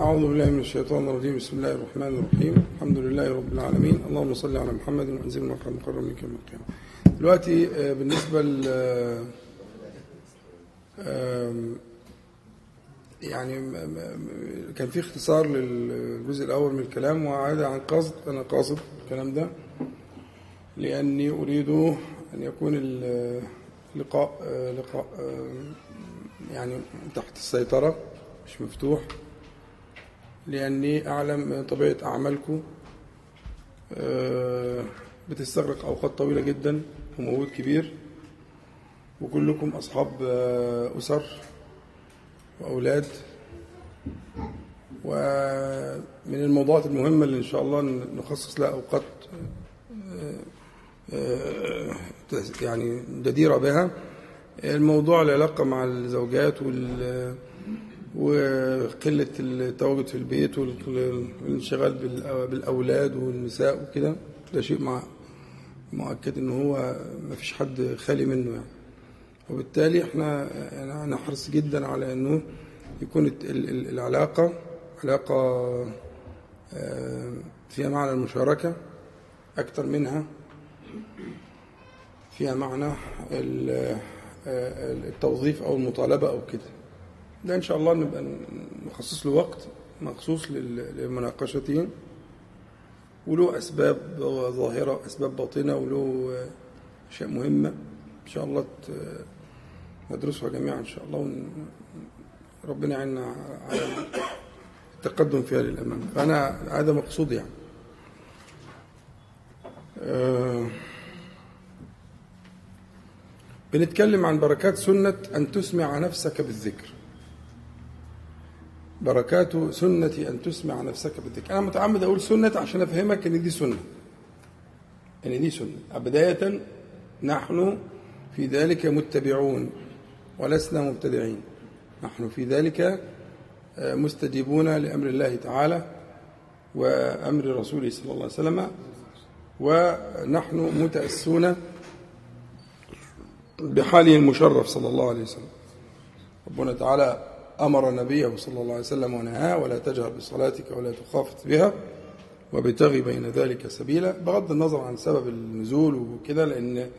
أعوذ بالله من الشيطان الرجيم. بسم الله الرحمن الرحيم. الحمد لله رب العالمين. اللهم صل على محمد وأنزل مرحبا مقرب منك يوم القيامة. دلوقتي آه، بالنسبة ل آم، يعني كان في اختصار للجزء الأول من الكلام وعاد عن قصد. أنا قاصد الكلام ده لأني أريد أن يكون اللقاء آه، لقاء آه، يعني تحت السيطرة مش مفتوح. لأني أعلم طبيعة أعمالكم آه، بتستغرق أوقات طويلة جدا ومجهود كبير. وكلكم أصحاب آه، أسر وأولاد. ومن الموضوعات المهمة اللي إن شاء الله نخصص لها أوقات آه، يعني جديرة بها الموضوع العلاقة مع الزوجات وال وقلة التواجد في البيت والانشغال بالأ- بالأولاد والنساء وكده ده شيء مع مؤكد إن هو ما فيش حد خالي منه يعني. وبالتالي إحنا يعني أنا جدا على إنه يكون الت- ال- ال- العلاقة علاقة آه، فيها معنى المشاركة أكثر منها فيها معنى آه، التوظيف أو المطالبة أو كده. ده إن شاء الله نبقى نخصص له وقت مخصوص لمناقشته وله أسباب ظاهرة وأسباب باطنة وله أشياء مهمة إن شاء الله ندرسها جميعا إن شاء الله ربنا يعيننا على التقدم فيها للأمام. فأنا هذا مقصودي يعني. آه، بنتكلم عن بركات سنة أن تسمع نفسك بالذكر. بركات سنة أن تسمع نفسك بالذكر أنا متعمد أقول سنة عشان أفهمك إن دي سنة. إن دي سنة. بداية نحن في ذلك متبعون ولسنا مبتدعين. نحن في ذلك آه، مستجيبون لأمر الله تعالى وأمر رسوله صلى الله عليه وسلم ونحن متأسون بحاله المشرف صلى الله عليه وسلم. ربنا تعالى أمر نبيه صلى الله عليه وسلم ونهاه ولا تجهر بصلاتك ولا تخافت بها وابتغي بين ذلك سبيلا. بغض النظر عن سبب النزول وكده لأن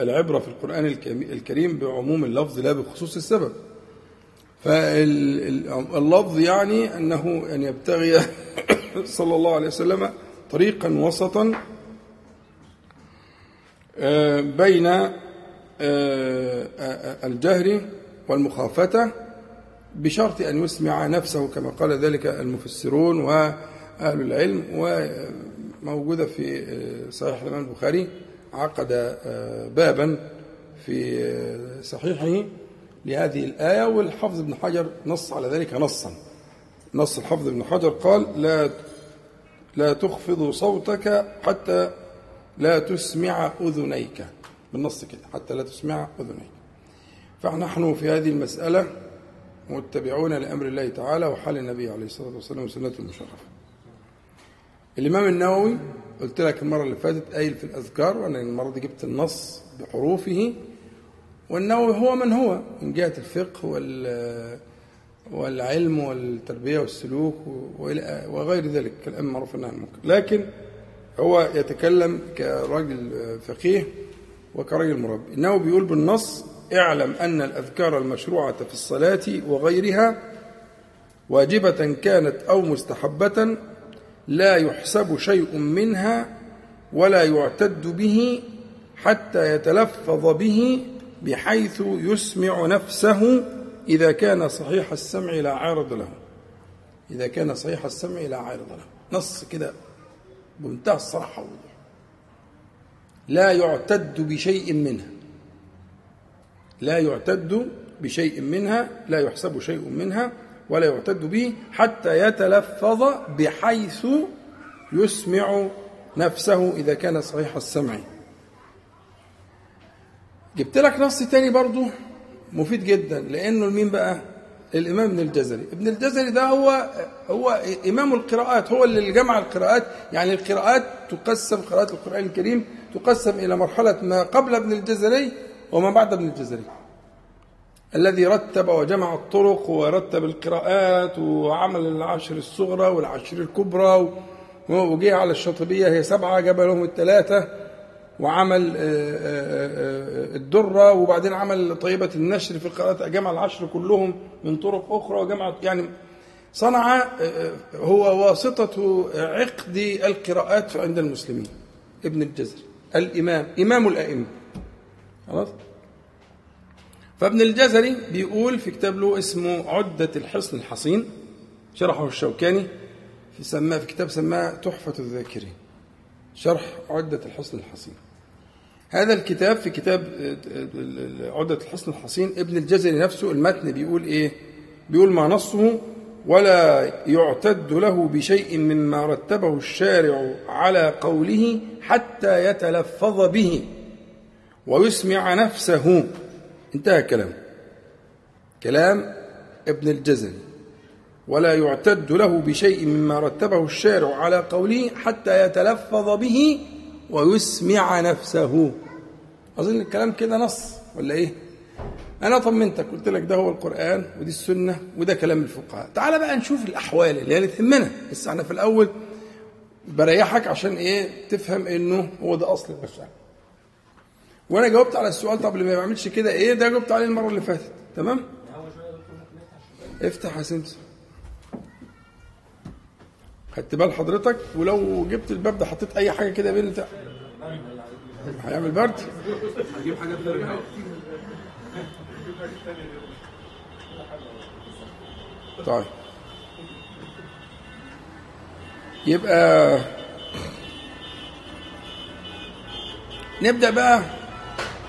العبرة في القرآن الكريم بعموم اللفظ لا بخصوص السبب. فاللفظ يعني أنه أن يبتغي صلى الله عليه وسلم طريقا وسطا آه، بين آه، آه، الجهر والمخافة بشرط أن يسمع نفسه كما قال ذلك المفسرون وأهل العلم وموجودة في آه، صحيح الإمام البخاري عقد آه، بابا في آه، صحيحه لهذه الآية والحافظ ابن حجر نص على ذلك نصا. نص الحافظ ابن حجر قال لا لا تخفض صوتك حتى لا تسمع أذنيك. بالنص كده حتى لا تسمع أذنيك. فنحن في هذه المسألة متبعون لأمر الله تعالى وحال النبي عليه الصلاة والسلام وسنته المشرفة الإمام النووي قلت لك المرة اللي فاتت قايل في الأذكار وأنا المرة دي جبت النص بحروفه والنووي هو من هو من جهة الفقه وال والعلم والتربية والسلوك وغير ذلك كلام معروف عنه المنكر. لكن هو يتكلم كراجل فقيه وكراجل مربي. إنه بيقول بالنص اعلم أن الأذكار المشروعة في الصلاة وغيرها واجبة كانت أو مستحبة لا يحسب شيء منها ولا يعتد به حتى يتلفظ به بحيث يسمع نفسه إذا كان صحيح السمع لا عارض له. إذا كان صحيح السمع لا عارض له. نص كده. بمنتهى الصراحة والوضوح لا يعتد بشيء منها. لا يعتد بشيء منها لا يحسب شيء منها ولا يعتد به حتى يتلفظ بحيث يسمع نفسه إذا كان صحيح السمع. جبت لك نص تاني برضو مفيد جدا لأنه مين بقى الإمام ابن الجزري. ابن الجزري ده هو هو إمام القراءات هو اللي جمع القراءات. يعني القراءات تقسم قراءات القرآن الكريم تقسم إلى مرحلة ما قبل ابن الجزري وما بعد ابن الجزري. الذي رتب وجمع الطرق ورتب القراءات وعمل العشر الصغرى والعشر الكبرى وجه على الشاطبية. هي سبعة جاب لهم الثلاثة وعمل الدرة. وبعدين عمل طيبة النشر في القراءات جمع العشر كلهم من طرق أخرى. وجمع يعني صنع هو واسطة عقد القراءات عند المسلمين. ابن الجزري الإمام إمام الأئمة. خلاص؟ فابن الجزري بيقول في كتاب له اسمه عدة الحصن الحصين شرحه الشوكاني في سماه في كتاب سماه تحفة الذاكرين شرح عدة الحصن الحصين. هذا الكتاب في كتاب عدة الحصن الحصين ابن الجزري نفسه المتن بيقول إيه؟ بيقول ما نصه ولا يعتد له بشيء مما رتبه الشارع على قوله حتى يتلفظ به. ويسمع نفسه. انتهى كلام كلام ابن الجزري ولا يعتد له بشيء مما رتبه الشارع على قوله حتى يتلفظ به ويسمع نفسه. أظن الكلام كده نص ولا إيه؟ أنا طمنتك قلت لك ده هو القرآن ودي السنة وده كلام الفقهاء. تعال بقى نشوف الأحوال اللي هي تهمنا. بس أنا في الأول بريحك عشان إيه؟ تفهم إنه هو ده أصل المسألة وأنا جاوبت على السؤال طب اللي ما بيعملش كده؟ إيه ده؟ جاوبت عليه المرة اللي فاتت. تمام؟ افتح يا سمسم خدت بال حضرتك؟ ولو جبت الباب ده حطيت أي حاجة كده بين بتاع هيعمل برد؟ هجيب حاجات غير طيب. يبقى نبدأ بقى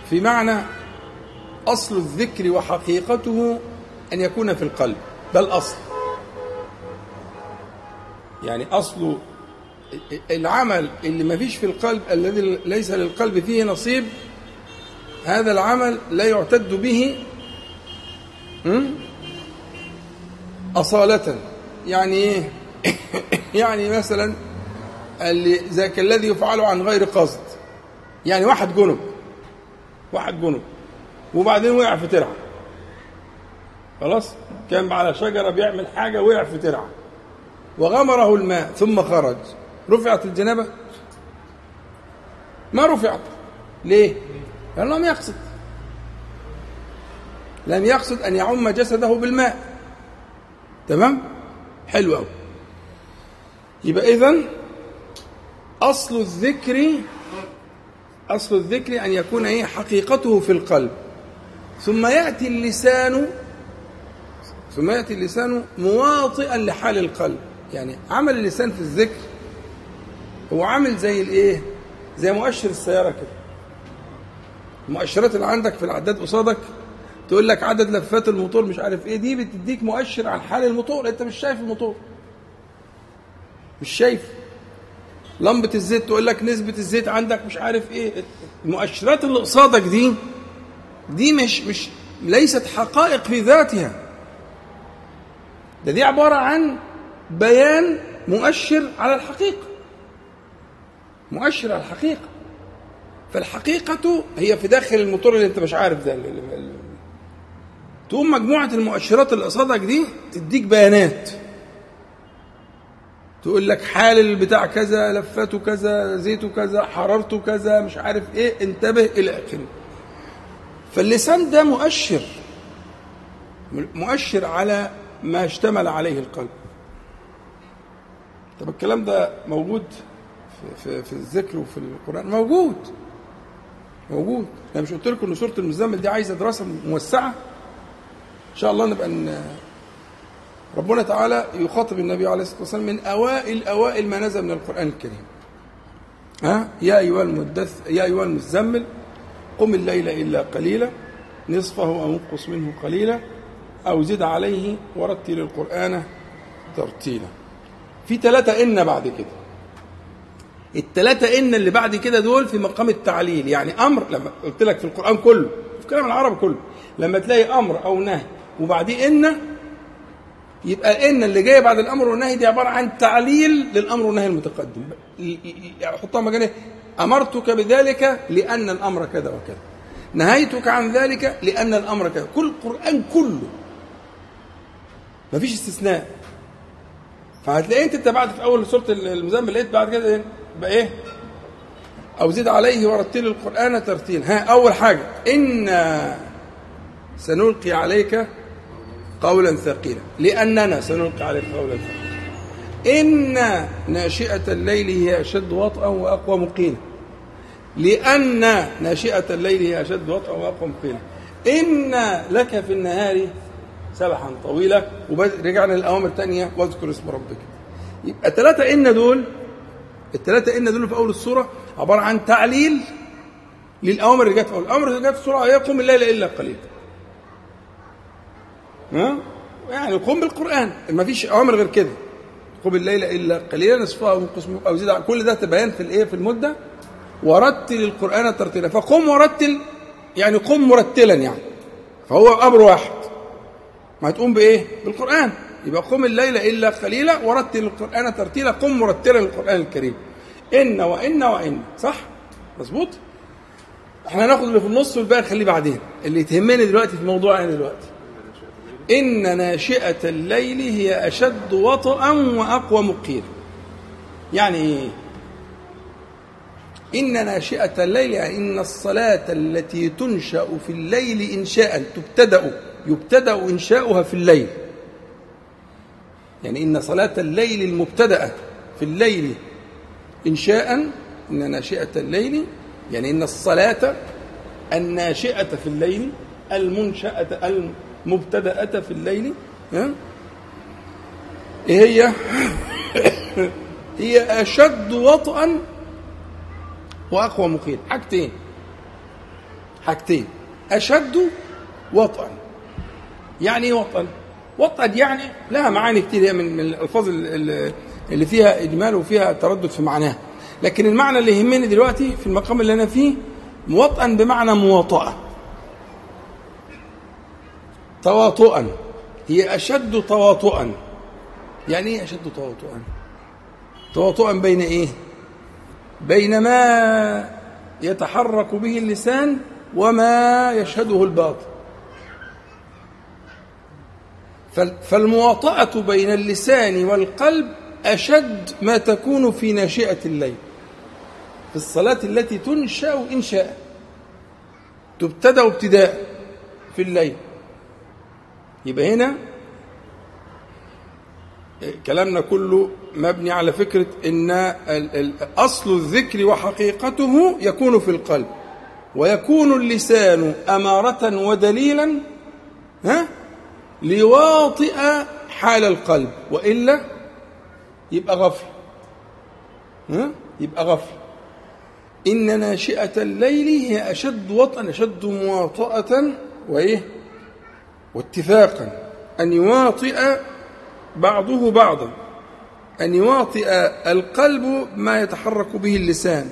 في معنى أصل الذكر وحقيقته أن يكون في القلب ده الاصل يعني أصل العمل اللي ما فيش في القلب الذي ليس للقلب فيه نصيب هذا العمل لا يعتد به أصالة. يعني إيه؟ يعني مثلا اللي ذاك الذي يفعل عن غير قصد. يعني واحد جنب. واحد جنب وبعدين وقع في ترعة. خلاص؟ كان على شجرة بيعمل حاجة وقع في ترعة. وغمره الماء ثم خرج. رفعت الجنابة؟ ما رفعت. ليه؟ لأنه لم يقصد. لم يقصد أن يعم جسده بالماء. تمام؟ حلو أوي. يبقى إذن أصل الذكر أصل الذكر أن يكون إيه؟ حقيقته في القلب. ثم يأتي اللسان ثم يأتي اللسان مواطئا لحال القلب. يعني عمل اللسان في الذكر هو عامل زي الإيه؟ زي مؤشر السيارة كده. المؤشرات اللي عندك في العداد قصادك تقول لك عدد لفات الموتور مش عارف إيه دي بتديك مؤشر عن حال الموتور. أنت مش شايف الموتور. مش شايف. لمبة الزيت تقول لك نسبة الزيت عندك مش عارف إيه. المؤشرات اللي قصادك دي دي مش مش ليست حقائق في ذاتها. ده دي عبارة عن بيان مؤشر على الحقيقة. مؤشر على الحقيقة. فالحقيقة هي في داخل الموتور اللي أنت مش عارف ده تقوم مجموعة المؤشرات اللي قصادك دي تديك بيانات. تقول لك حال البتاع كذا لفته كذا زيته كذا حرارته كذا مش عارف إيه. انتبه إلى اخره فاللسان ده مؤشر. مؤشر على ما اشتمل عليه القلب. طب الكلام ده موجود في, في, في الذكر وفي القرآن؟ موجود. موجود. أنا مش قلت لكم إن سورة المزمل دي عايزة دراسة موسعة؟ إن شاء الله نبقى ربنا تعالى يخاطب النبي عليه الصلاة والسلام من اوائل أوائل ما نزل من القرآن الكريم. ها؟ يا أيها المدث يا أيها المزمل قم الليل إلا قليلا نصفه أو انقص منه قليلا أو زد عليه ورتل القرآن ترتيلا. في ثلاثة إن بعد كده. الثلاثة إن اللي بعد كده دول في مقام التعليل. يعني أمر لما قلت لك في القرآن كله في كلام العرب كله لما تلاقي أمر أو نهي وبعديه إن يبقى إن اللي جاية بعد الأمر والنهي دي عبارة عن تعليل للأمر والنهي المتقدم. حطها مكان أمرتك بذلك لأن الأمر كذا وكذا. نهيتك عن ذلك لأن الأمر كذا. كل القرآن كله. مفيش استثناء. فهتلاقي أنت اتبعت في أول سورة المزمل لقيت بعد كده إيه؟ بقى إيه؟ أو زد عليه ورتل القرآن ترتيلا. ها أول حاجة. إنا سنلقي عليك قولا ثقيلا. لأننا سنلقي عليك قولا ثقيلا. إن ناشئة الليل هي أشد وطئا وأقوى مقيلا. لأن ناشئة الليل هي أشد وطئا وأقوى مقيلا. إن لك في النهار سبحا طويلا. ورجعنا للأوامر الثانية. واذكر اسم ربك. يبقى ثلاثة إن دول الثلاثة إن دول في أول السورة عبارة عن تعليل للأوامر اللي جت في أول. الامر اللي جت في السورة يقوم الليل إلا قليلا. يعني قم بالقرآن. ما فيش أوامر غير كده. قم الليل إلا قليلا نصفها أو قسمه أو زيد كل ده تبين في الإيه؟ في المدة. ورتل القرآن ترتيلا. فقم ورتل يعني قم مرتلا يعني. فهو أمر واحد. ما هتقوم بإيه؟ بالقرآن. يبقى قم الليل إلا قليلا ورتل القرآن ترتيلا. قم مرتلا القرآن الكريم. إن وإن وإن. صح؟ مظبوط؟ إحنا هناخد اللي في النص والباقي نخليه بعدين. اللي تهمني دلوقتي في موضوعنا دلوقتي. إن ناشئة الليل هي أشد وطئا وأقوى مقيلا يعني إيه إن ناشئة الليل يعني إن الصلاة التي تنشأ في الليل إنشاء تبتدأ يبتدأ إنشاؤها في الليل. يعني إن صلاة الليل المبتدأة في الليل إنشاء إن ناشئة الليل يعني إن الصلاة الناشئة في الليل المنشأة المبتدأة في الليل ها؟ إيه هي؟ هي أشد وطئا وأقوى مقيل حاجتين. حاجتين. أشد وطئا. يعني إيه وطئا؟ وطئا يعني لها معاني كتير هي من من الألفاظ اللي فيها إجمال وفيها تردد في معناها. لكن المعنى اللي يهمني دلوقتي في المقام اللي أنا فيه موطئا بمعنى مواطأة. تواطؤا. هي أشد تواطؤا. يعني إيه أشد تواطؤا؟ تواطؤا بين إيه؟ بين ما يتحرك به اللسان وما يشهده الباطن. فالمواطأة بين اللسان والقلب أشد ما تكون في ناشئة الليل. في الصلاة التي تنشأ إنشاء تبتدأ ابتداء في الليل. يبقى هنا كلامنا كله مبني على فكرة أن أصل الذكر وحقيقته يكون في القلب ويكون اللسان أمارة ودليلا ها؟ ليواطئ حال القلب وإلا يبقى غفل ها؟ يبقى غفل. إن ناشئة الليل هي أشد وطئا أشد مواطأة وإيه؟ واتفاقا أن يواطئ بعضه بعضا أن يواطئ القلب ما يتحرك به اللسان.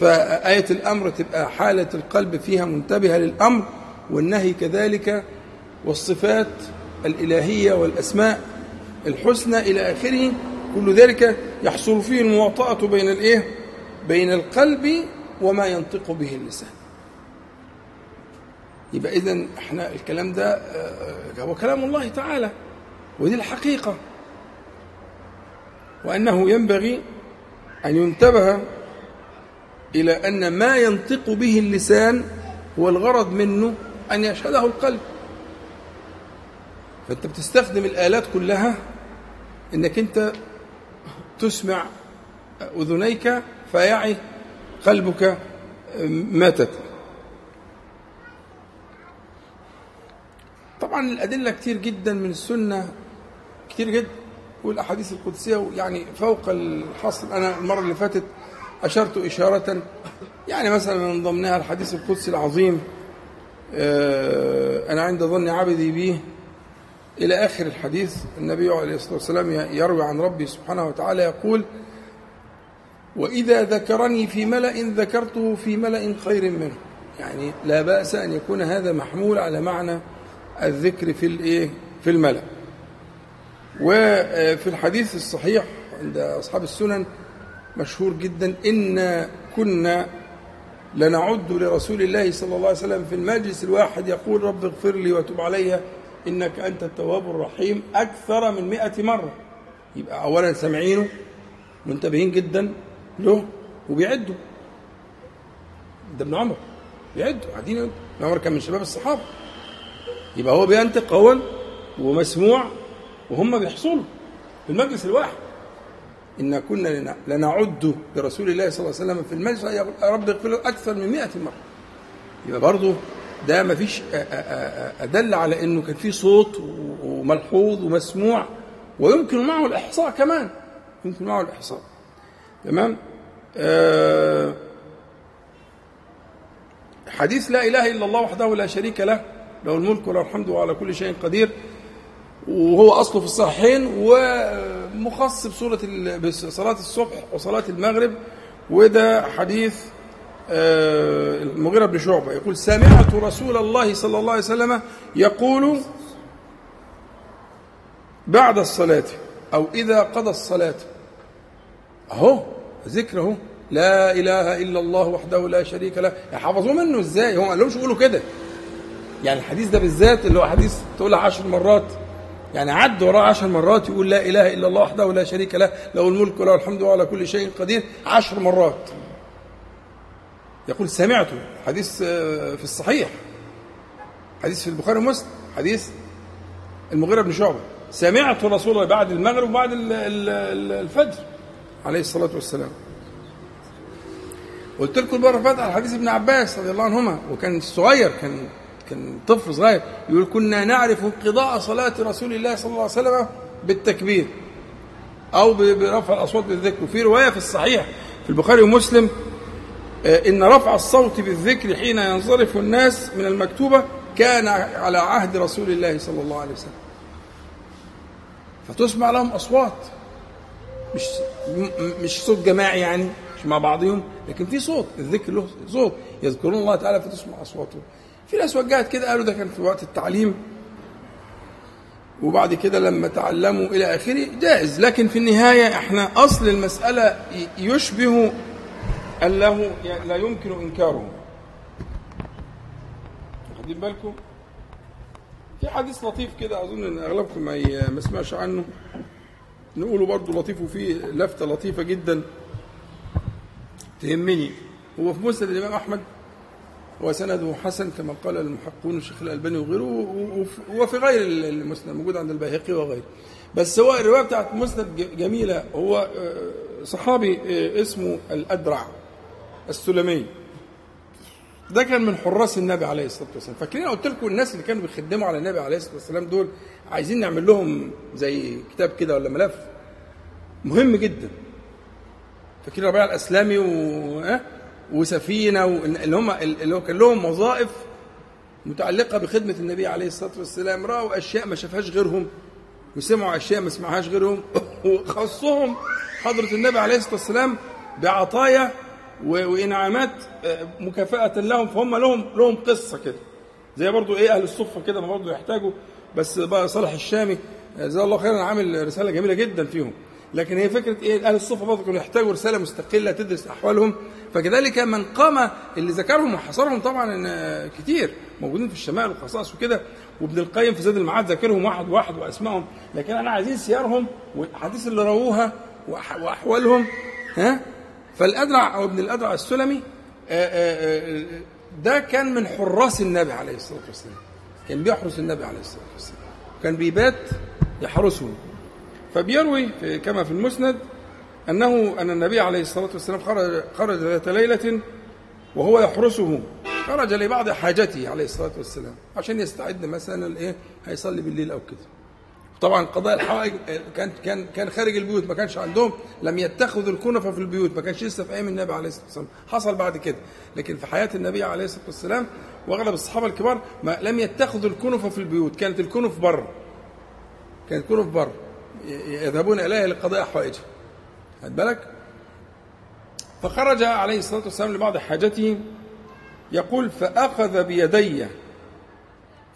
فآية الأمر تبقى حالة القلب فيها منتبهة للأمر والنهي كذلك والصفات الإلهية والأسماء الحسنى إلى آخره. كل ذلك يحصل فيه المواطأة بين الإيه؟ بين القلب وما ينطق به اللسان. يبقى إذن إحنا الكلام ده هو كلام الله تعالى ودي الحقيقة. وأنه ينبغي أن ينتبه إلى أن ما ينطق به اللسان هو الغرض منه أن يشهده القلب. فأنت بتستخدم الآلات كلها أنك أنت تسمع أذنيك فيعي قلبك ما تتلو طبعا الأدلة كتير جدا من السنة كتير جدا والأحاديث القدسية يعني فوق الحصر. أنا المرة اللي فاتت أشرت إشارة يعني مثلا من ضمنها الحديث القدسي العظيم أنا عند ظن عبدي به إلى آخر الحديث النبي عليه الصلاة والسلام يروي عن ربي سبحانه وتعالى يقول وإذا ذكرني في ملأ ذكرته في ملأ خير منه. يعني لا بأس أن يكون هذا محمول على معنى الذكر في الايه؟ في الملأ. وفي الحديث الصحيح عند أصحاب السنن مشهور جدا إن كنا لنعد لرسول الله صلى الله عليه وسلم في المجلس الواحد يقول رب اغفر لي وتب علي إنك أنت التواب الرحيم أكثر من مئة مرة. يبقى أولا سامعينه منتبهين جدا له وبيعدوا. ده ابن عمر بيعدوا قاعدين ابن عمر كان من شباب الصحابة. يبقى هو بينطق أول ومسموع وهم بيحصلوا في المجلس الواحد. إن كنا لنعد برسول الله صلى الله عليه وسلم في المجلس يقول رب اغفر له أكثر من مئة مرة. يبقى برضه ده ما فيش أدل على إنه كان في صوت وملحوظ ومسموع ويمكن معه الإحصاء كمان. يمكن معه الإحصاء. تمام؟ آه حديث لا إله إلا الله وحده لا شريك له له الملك وله الحمد وعلى كل شيء قدير. وهو أصله في الصحيحين ومخص بصورة بصلاة الصبح وصلاة المغرب. وده حديث المغيرة بن شعبة. يقول سمعت رسول الله صلى الله عليه وسلم يقول بعد الصلاة أو إذا قضى الصلاة. أهو ذكر أهو لا إله إلا الله وحده لا شريك له. يحفظوا منه إزاي؟ هم قال لهمش يقولوا كده. يعني الحديث ده بالذات اللي هو حديث تقولها عشر مرات يعني عد وراه عشر مرات يقول لا إله إلا الله وحده لا شريك له له الملك وله الحمد وعلى كل شيء قدير عشر مرات. يقول سمعته حديث في الصحيح حديث في البخاري ومسلم حديث المغيرة بن شعبة. سمعت رسول الله بعد المغرب وبعد الفجر عليه الصلاة والسلام. قلت لكم المرة اللي فاتت على حديث ابن عباس رضي الله عنهما وكان صغير كان كان طفل صغير يقول كنا نعرف انقضاء صلاة رسول الله صلى الله عليه وسلم بالتكبير أو برفع الأصوات بالذكر. وفي رواية في الصحيح في البخاري ومسلم إن رفع الصوت بالذكر حين ينصرف الناس من المكتوبة كان على عهد رسول الله صلى الله عليه وسلم. فتسمع لهم أصوات. مش مش صوت جماعي يعني مش مع بعضهم لكن في صوت الذكر له صوت. يذكرون الله تعالى فتسمع أصواتهم في ناس وجهت كده قالوا ده كان في وقت التعليم. وبعد كده لما تعلموا إلى آخره جائز. لكن في النهاية إحنا أصل المسألة يشبه أن له لا يمكن إنكاره. واخدين بالكم؟ في حديث لطيف كده أظن إن أغلبكم ما سمعش عنه. نقوله برضه لطيف وفيه لفتة لطيفة جدا. تهمني. هو في مسند الإمام أحمد؟ وسنده حسن كما قال المحققون الشيخ الألباني وغيره وفي غير المسند موجود عند البيهقي وغيره. بس هو الرواية بتاعت مسند جميلة هو صحابي اسمه الأدرع السلمي. ده كان من حراس النبي عليه الصلاة والسلام. فاكرين قلت لكم الناس اللي كانوا بيخدموا على النبي عليه الصلاة والسلام دول عايزين نعمل لهم زي كتاب كده ولا ملف؟ مهم جدا. فاكرين ربيع الأسلامي و... وسفينة. اللي هم اللي كان لهم وظائف متعلقة بخدمة النبي عليه الصلاة والسلام رأوا أشياء ما شافهاش غيرهم وسمعوا أشياء ما سمعهاش غيرهم وخصهم حضرة النبي عليه الصلاة والسلام بعطايا وإنعامات مكافأة لهم فهم لهم لهم قصة كده زي برضو إيه أهل الصفة كده ما برضو يحتاجوا بس بقى صالح الشامي جزاه الله خيرا عامل رسالة جميلة جدا فيهم لكن هي فكرة إيه أهل الصفة برضو كانوا يحتاجوا رسالة مستقلة تدرس أحوالهم فكذلك من قام اللي ذكرهم وحصرهم طبعا كتير موجودين في الشمال والخصائص وكده وابن القيم في زاد المعاد ذاكرهم واحد واحد وأسمائهم لكن أنا عايزين سيارهم والأحاديث اللي رووها وأحوالهم ها؟ فالأدرع أو ابن الأدرع السلمي ده كان من حراس النبي عليه الصلاة والسلام كان بيحرس النبي عليه الصلاة والسلام كان بيبات يحرسه. فبيروي كما في المسند أنه أن النبي عليه الصلاة والسلام خرج, خرج ذات ليلة وهو يحرسه. خرج لبعض حاجته عليه الصلاة والسلام عشان يستعد مثلا إيه هيصلي بالليل أو كده. طبعا قضاء الحوائج كان كان كان خارج البيوت ما كانش عندهم لم يتخذوا الكنفة في البيوت ما كانش لسه في أيام النبي عليه الصلاة والسلام. حصل بعد كده. لكن في حياة النبي عليه الصلاة والسلام وأغلب الصحابة الكبار ما لم يتخذوا الكنفة في البيوت. كانت الكنف بره كانت الكنف بره يذهبون إليها لقضاء حوائجهم خد بالك؟ فخرج عليه الصلاة والسلام لبعض حاجته يقول فأخذ بيدي.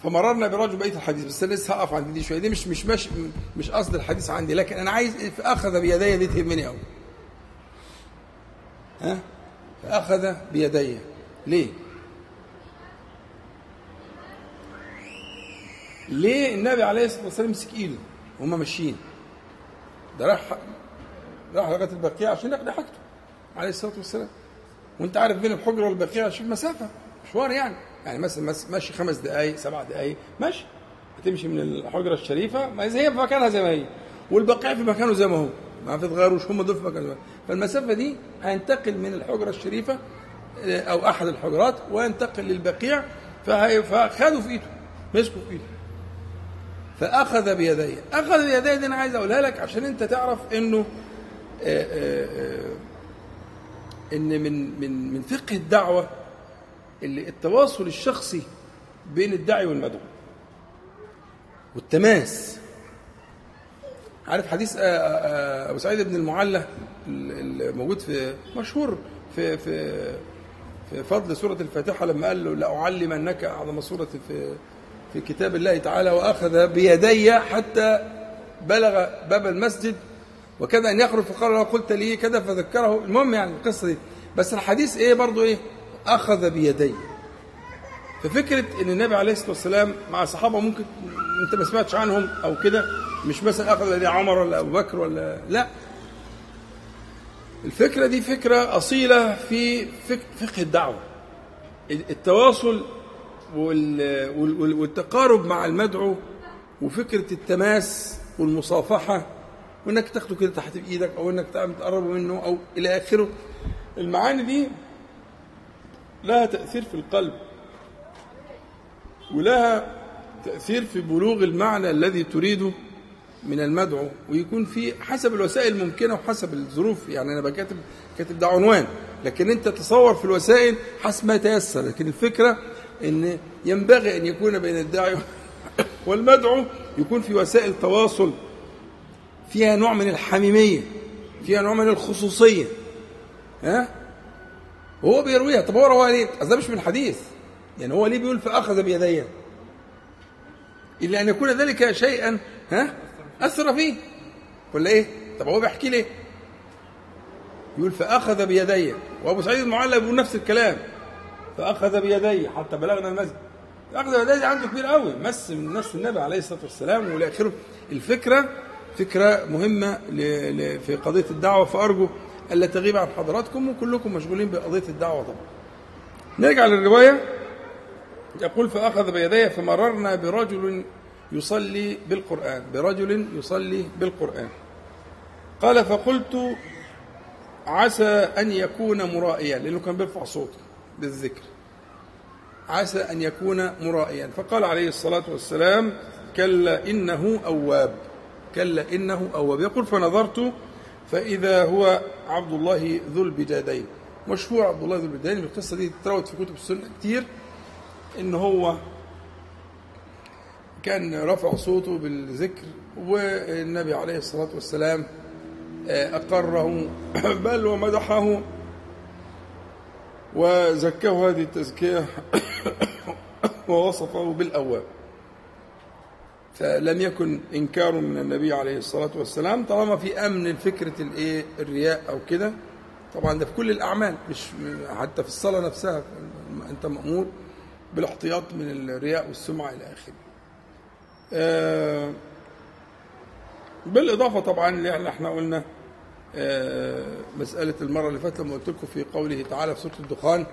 فمررنا برجل بقيه الحديث بس أنا لسه هقف عند دي شوية دي مش مش مش مش قصد الحديث عندي لكن أنا عايز فأخذ بيدي دي تهمني قوي ها؟ فأخذ بيدي. ليه؟ ليه النبي عليه الصلاة والسلام مسك إيده وهم ماشيين؟ ده راح راح لغاية البقيع عشان يقضي حاجته. عليه الصلاة والسلام. وانت عارف بين الحجره والبقيع شوف مسافة. مشوار يعني. يعني مثلا ماشي خمس دقائق سبع دقائق ماشي. هتمشي من الحجرة الشريفة ما هي في مكانها زي ما هي. والبقيع في مكانه زي ما هو. ما تتغيروش هم دول في مكانه. فالمسافة دي هينتقل من الحجرة الشريفة آه، أو أحد الحجرات وينتقل للبقيع فخدوا في إيده مسكوا في إيده. فأخذ بيديه. أخذ بيديه دي أنا عايز أقولها لك عشان أنت تعرف إنه إن من من من فقه الدعوة اللي التواصل الشخصي بين الداعي والمدعو. والتماس. عارف حديث آه، آه، أبو سعيد بن المعلى الموجود في مشهور في في في فضل سورة الفاتحة لما قال له لاعلمنك أعظم سورة في في كتاب الله تعالى وأخذ بيدي حتى بلغ باب المسجد. وكاد أن يخرج فقال له قلت لي كذا فذكره. المهم يعني القصة دي. بس الحديث إيه؟ برضو إيه؟ أخذ بيدي ففكره إن النبي عليه الصلاة والسلام مع صحابه ممكن أنت ما سمعتش عنهم أو كده مش مثلا اخذ عمر ولا أبو بكر ولا لا. الفكرة دي فكرة أصيلة في فقه الدعوة. التواصل وال- وال- والتقارب مع المدعو وفكرة التماس والمصافحة وإنك تاخده كده تحت بايدك أو إنك تقرب منه أو إلى آخره. المعاني دي لها تأثير في القلب ولها تأثير في بلوغ المعنى الذي تريده من المدعو ويكون في حسب الوسائل الممكنه وحسب الظروف. يعني أنا بكاتب كاتب ده عنوان لكن أنت تصور في الوسائل حسب ما تيسر. لكن الفكرة إن ينبغي أن يكون بين الداعي والمدعو يكون في وسائل تواصل فيها نوع من الحميمية فيها نوع من الخصوصية. ها؟ وهو بيرويها. طب هو رواها ليه؟ أصل ده مش من الحديث يعني هو ليه بيقول فأخذ بيديه؟ إلا أن يكون ذلك شيئا ها؟ أثر فيه. ولا إيه؟ طب هو بيحكي ليه؟ يقول فأخذ بيدي وأبو سعيد المعلى بيقول نفس الكلام. فأخذ بيدي حتى بلغنا المسجد. اخذ بيدي عنده كبير قوي. مس من نفس النبي عليه الصلاة والسلام. والى اخره الفكرة ل- ل- في قضية الدعوة فأرجو الا تغيب عن حضراتكم وكلكم مشغولين بقضية الدعوة طبعا. نرجع للرواية. يقول فأخذ بيدي فمررنا برجل يصلي بالقرآن برجل يصلي بالقرآن. قال فقلت عسى أن يكون مرائيا لأنه كان بيرفع صوته بالذكر عسى أن يكون مرائيا. فقال عليه الصلاة والسلام كلا إنه أواب. كلا إنه اواب يقول فنظرت فإذا هو عبد الله ذو البجادين. مشهور عبد الله ذو البجادين القصة دي تروت في كتب السنة كتير. إن هو كان رفع صوته بالذكر والنبي عليه الصلاة والسلام أقره بل ومدحه وزكاه هذه التزكية ووصفه بالأواب. فلم يكن إنكار من النبي عليه الصلاة والسلام طالما في أمن فكرة الإيه؟ الرياء أو كده طبعا ده في كل الأعمال مش حتى في الصلاة نفسها أنت مأمور بالاحتياط من الرياء والسمعة إلى آخره. آه بالإضافة طبعا اللي إحنا قلنا آه، مسألة المرة اللي فاتت لما قلت لكم في قوله تعالى في سورة الدخان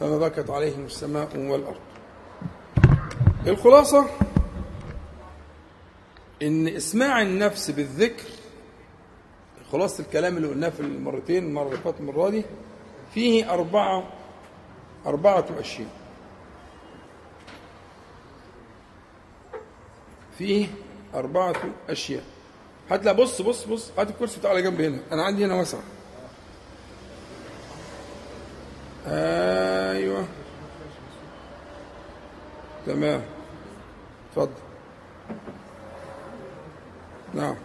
فما بكت عليهم السماء والأرض. الخلاصة إن إسماع النفس بالذكر خلاصة الكلام اللي قلناه في المرتين المرة اللي فاتت المرة دي فيه أربعة أربعة أشياء فيه أربعة أشياء هات لا بص بص بص هات الكرسي بتاع على جنب هنا. أنا عندي هنا واسع أيوه. تمام. اتفضل. نعم.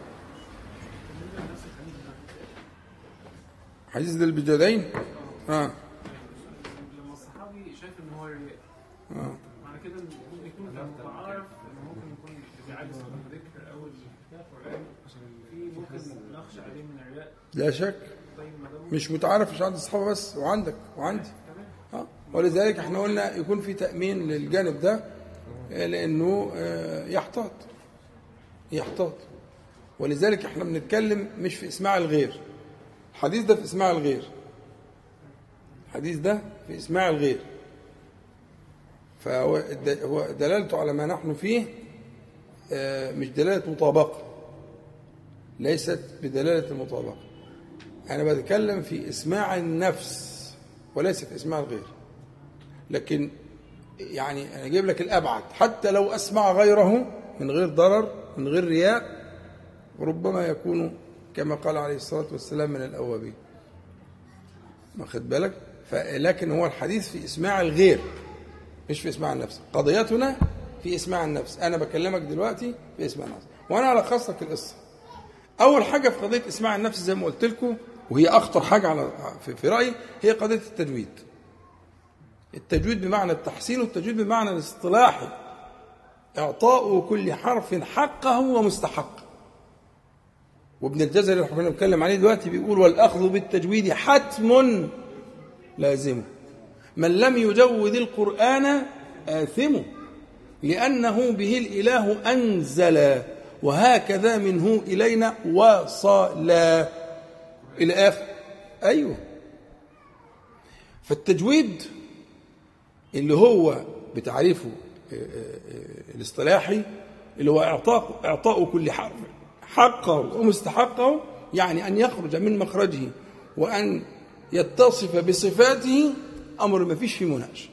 حديث ذي البجادين آه لما الصحابي شايف إن هو آه معنى كده يكون متعارف إن ممكن يكون بيعادي صلاه الذكر أو القران عشان في ممكن نخشى عليه من الرياء. لا شك. طيب مش متعارف مش عند الصحابة بس وعندك وعندي. آه. ولذلك إحنا قلنا يكون في تأمين للجانب ده لأنه يحتاط. يحتاط. ولذلك إحنا بنتكلم مش في إسماع الغير. الحديث ده في إسماع الغير. الحديث ده في إسماع الغير. فهو هو دلالته على ما نحن فيه مش دلالة مطابقة. ليست بدلالة المطابقة أنا بتكلم في إسماع النفس وليس في إسماع الغير. لكن يعني أنا أجيب لك الأبعد. حتى لو أسمع غيره من غير ضرر من غير رياء ربما يكون كما قال عليه الصلاة والسلام من الأوابين. واخد بالك؟ لكن هو الحديث في إسماع الغير مش في إسماع النفس. قضيتنا في إسماع النفس. أنا بكلمك دلوقتي في إسماع النفس. وأنا ألخص لك القصة. أول حاجة في قضية إسماع النفس زي ما قلت لكم وهي أخطر حاجة على في, في رأيي هي قضية التجويد. التجويد بمعنى التحسين والتجويد بمعنى الاصطلاحي إعطاء كل حرف حقه ومستحقه. وابن الجزري اللي إحنا بنتكلم عليه دلوقتي بيقول والأخذ بالتجويد حتم لازمه من لم يجود القرآن آثمه لأنه به الإله أنزل وهكذا منه إلينا وصل. إلى آخر أيوه. فالتجويد اللي هو بتعريفه الاصطلاحي اللي هو إعطاء إعطاء كل حرف. حقه ومستحقة يعني أن يخرج من مخرجه وأن يتصف بصفاته أمر ما فيش فيه مناقشة.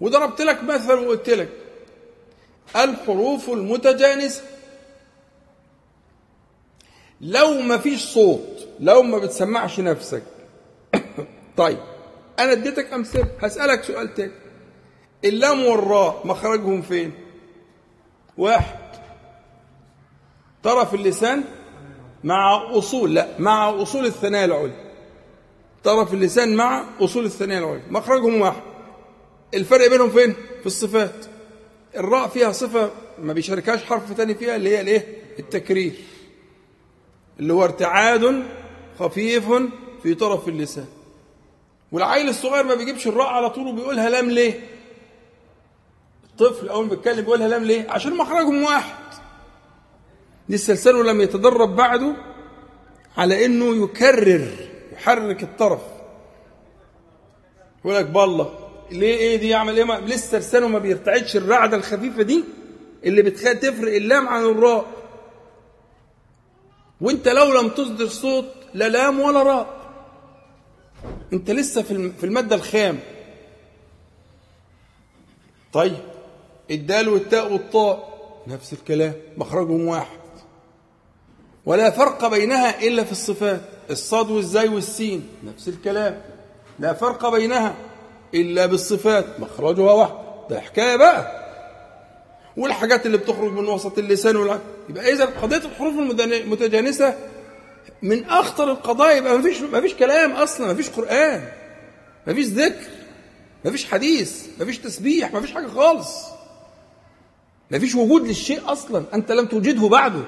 وضربت لك مثلا وقلت لك الحروف المتجانسة. لو ما فيش صوت لو ما بتسمعش نفسك. طيب أنا اديتك أمثلة. هسألك سؤال تاني. اللام والراء مخرجهم فين؟ واحد. طرف اللسان مع أصول لا مع أصول الثنايا العليا. طرف اللسان مع أصول الثنايا العليا. مخرجهم واحد. الفرق بينهم فين؟ في الصفات. الراء فيها صفة ما بيشاركهاش حرف ثاني فيها اللي هي الإيه؟ التكرير. اللي هو ارتعاد خفيف في طرف اللسان. والعيل الصغير ما بيجيبش الراء على طول وبيقولها لام ليه؟ الطفل أول ما بيتكلم بيقولها لام ليه؟ عشان مخرجهم واحد. لسه لسانه لم يتدرب بعده على إنه يكرر يحرك الطرف. يقول لك بالله ليه إيه دي يعمل إيه؟ لسه لسانه ما بيرتعدش الرعدة الخفيفة دي اللي بتخلي تفرق اللام عن الراء. وإنت لو لم تصدر صوت لا لام ولا راء. إنت لسه في المادة الخام. طيب الدال والتاء والطاء نفس الكلام مخرجهم واحد. ولا فرق بينها إلا في الصفات الصاد والزاي والسين نفس الكلام. لا فرق بينها إلا بالصفات مخرجها واحد. ده حكاية بقى. والحاجات اللي بتخرج من وسط اللسان والع... يبقى إذا قضية الحروف المتجانسة من أخطر القضايا يبقى ما فيش ما فيش كلام أصلا ما فيش قرآن ما فيش ذكر ما فيش حديث ما فيش تسبيح ما فيش حاجة خالص. ما فيش وجود للشيء أصلا أنت لم توجده بعده.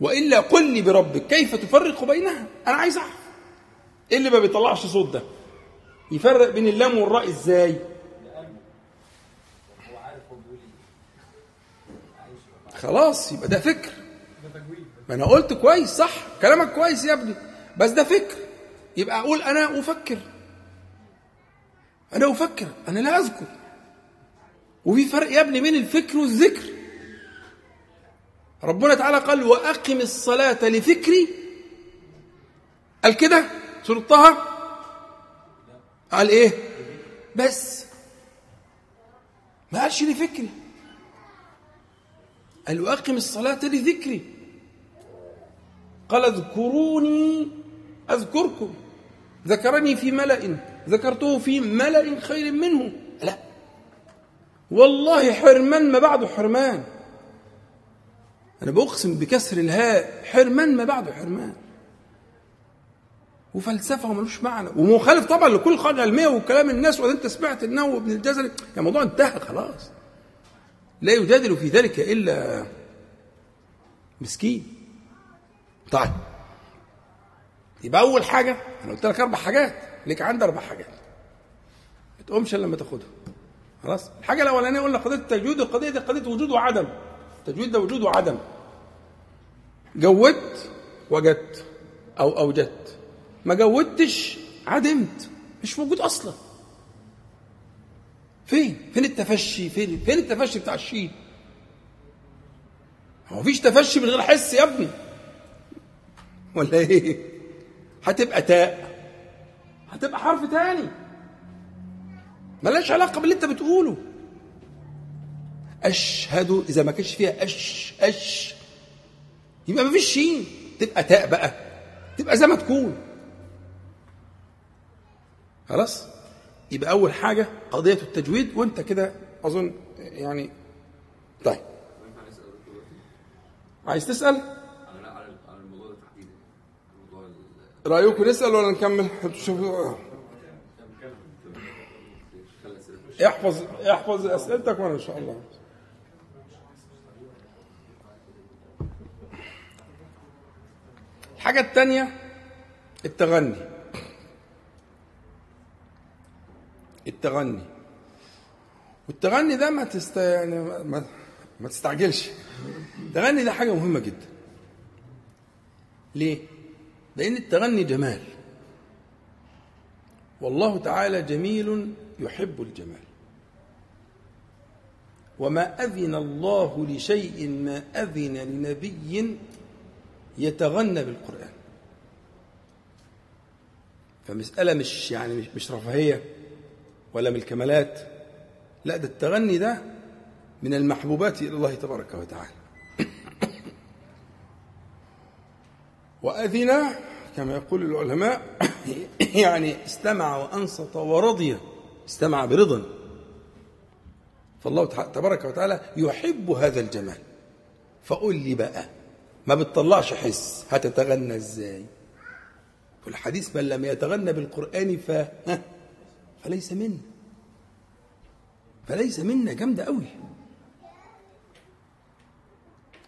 وإلا قل لي بربك كيف تفرق بينها؟ أنا عايز أعرف. إيه اللي ما بيطلعش صوت ده؟ يفرق بين اللام والراء إزاي؟ خلاص يبقى ده فكر. ما أنا قلت كويس صح؟ كلامك كويس يا ابني. بس ده فكر. يبقى أقول أنا أفكر. أنا أفكر. أنا لا أذكر. وفي فرق يا ابني بين الفكر والذكر. ربنا تعالى قال وأقم الصلاة لفكري قال كده؟ سورة طه؟ قال إيه؟ بس. ما قالش لفكري قال وأقم الصلاة لذكري. قال اذكروني أذكركم. ذكرني في ملأ ذكرته في ملأ خير منه. لا. والله حرمان ما بعده حرمان. أنا بقسم بكسر الهاء حرمان ما بعده حرمان. وفلسفة وملوش معنى. ومخالف طبعا لكل القاعدة العلمية وكلام الناس وإذا أنت سمعت النووي ابن الجزري. يعني الموضوع انتهى خلاص. لا يجادل في ذلك إلا مسكين. طيب. يبقى أول حاجة أنا قلت لك أربع حاجات. لك عندي أربع حاجات. ما تقومش إلا لما تاخدها. خلاص؟ الحاجة الأولانية قلنا قضية التجويد القضية دي قضية وجود وعدم. التجويد ده وجود وعدم جودت وجدت أو أوجدت. ما جودتش عدمت. مش موجود أصلا. فين؟ فين التفشي؟ فين فين التفشي بتاع الشين هو مفيش تفشي من غير حس يا ابني. ولا إيه؟ هتبقى تاء. هتبقى حرف تاني. ملهاش علاقة باللي أنت بتقوله. أشهد إذا ما كانش فيها أش أش. يبقى مفيش شين. تبقى تاء بقى. تبقى زي ما تكون. خلاص؟ يبقى أول حاجة قضية التجويد وأنت كده أظن يعني طيب. عايز تسأل؟ رأيكم نسأل ولا نكمل. احفظ احفظ أسئلتك وأنا إن شاء الله. الحاجة الثانية التغني. التغني. والتغني ده ما تست يعني ما, ما تستعجلش. التغني ده حاجة مهمة جدا. ليه؟ لأن التغني جمال. والله تعالى جميل يحب الجمال. وما أذن الله لشيء ما أذن لنبي يتغنى بالقرآن. فمسألة مش يعني مش- رفاهية ولا من الكمالات. لا ده التغني ده من المحبوبات إلى الله تبارك وتعالى. وأذن كما يقول العلماء يعني استمع وأنصت ورضي. استمع برضا. فالله تبارك وتعالى يحب هذا الجمال. فقول لي بقى ما بتطلعش حس. هتتغنى إزاي؟ في الحديث من لم يتغنى بالقرآن ف فليس منا فليس منا جامدة قوي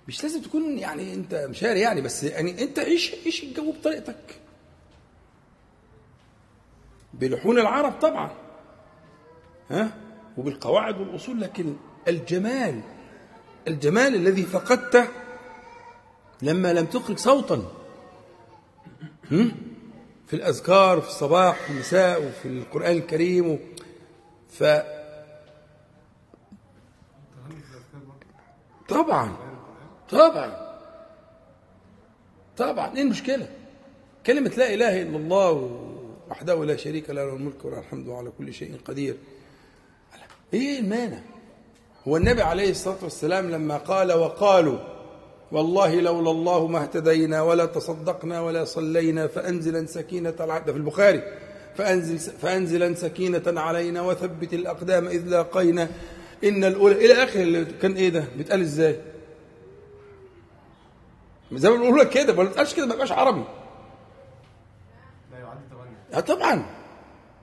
مش لازم تكون يعني أنت مشاري يعني بس يعني أنت عيش عيش الجو بطريقتك. بلحون العرب طبعا. ها؟ وبالقواعد والأصول لكن الجمال الجمال الذي فقدته لما لم تخرج صوتا؟ في الأذكار في الصباح وفي المساء وفي القرآن الكريم. ف طبعا طبعا طبعا إيه المشكلة كلمة لا إله إلا الله وحده لا شريك له له الملك وله الحمد وعلى كل شيء قدير إيه المانع هو النبي عليه الصلاة والسلام لما قال وقالوا والله لولا الله ما اهتدينا ولا تصدقنا ولا صلينا فأنزلا سكينة على ده في البخاري. فأنزل فأنزلا سكينة علينا وثبت الأقدام إذ لاقينا. إن الأولى إلى آخر اللي كان إيه ده؟ بيتقال إزاي؟ زي ما بنقول لك كده ما بنتقالش كده ما يبقاش عربي. لا آه طبعا.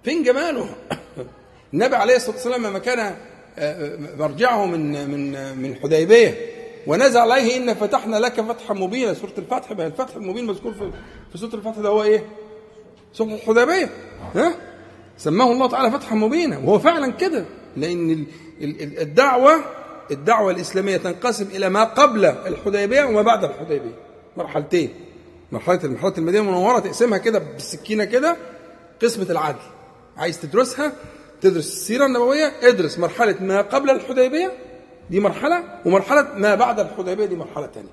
فين جماله؟ النبي عليه الصلاة والسلام لما كان آه، مرجعه من من من الحديبية. ونزل عليه إن فتحنا لك فتحا مبينا. سورة الفتح هي الفتح المبين مذكور في في سورة الفتح ده هو إيه؟ سورة الحديبية. ها؟ سماه الله تعالى فتحا مبينا. وهو فعلا كده. لأن ال- ال- ال- الدعوة الدعوة الإسلامية تنقسم إلى ما قبل الحديبية وما بعد الحديبية. مرحلتين. مرحلة مرحلة المدينة المنورة تقسمها كده بالسكينة كده. قسمة العدل. عايز تدرسها؟ تدرس السيرة النبوية ادرس مرحلة ما قبل الحديبية. دي مرحلة ومرحلة ما بعد الحديبية دي مرحلة ثانية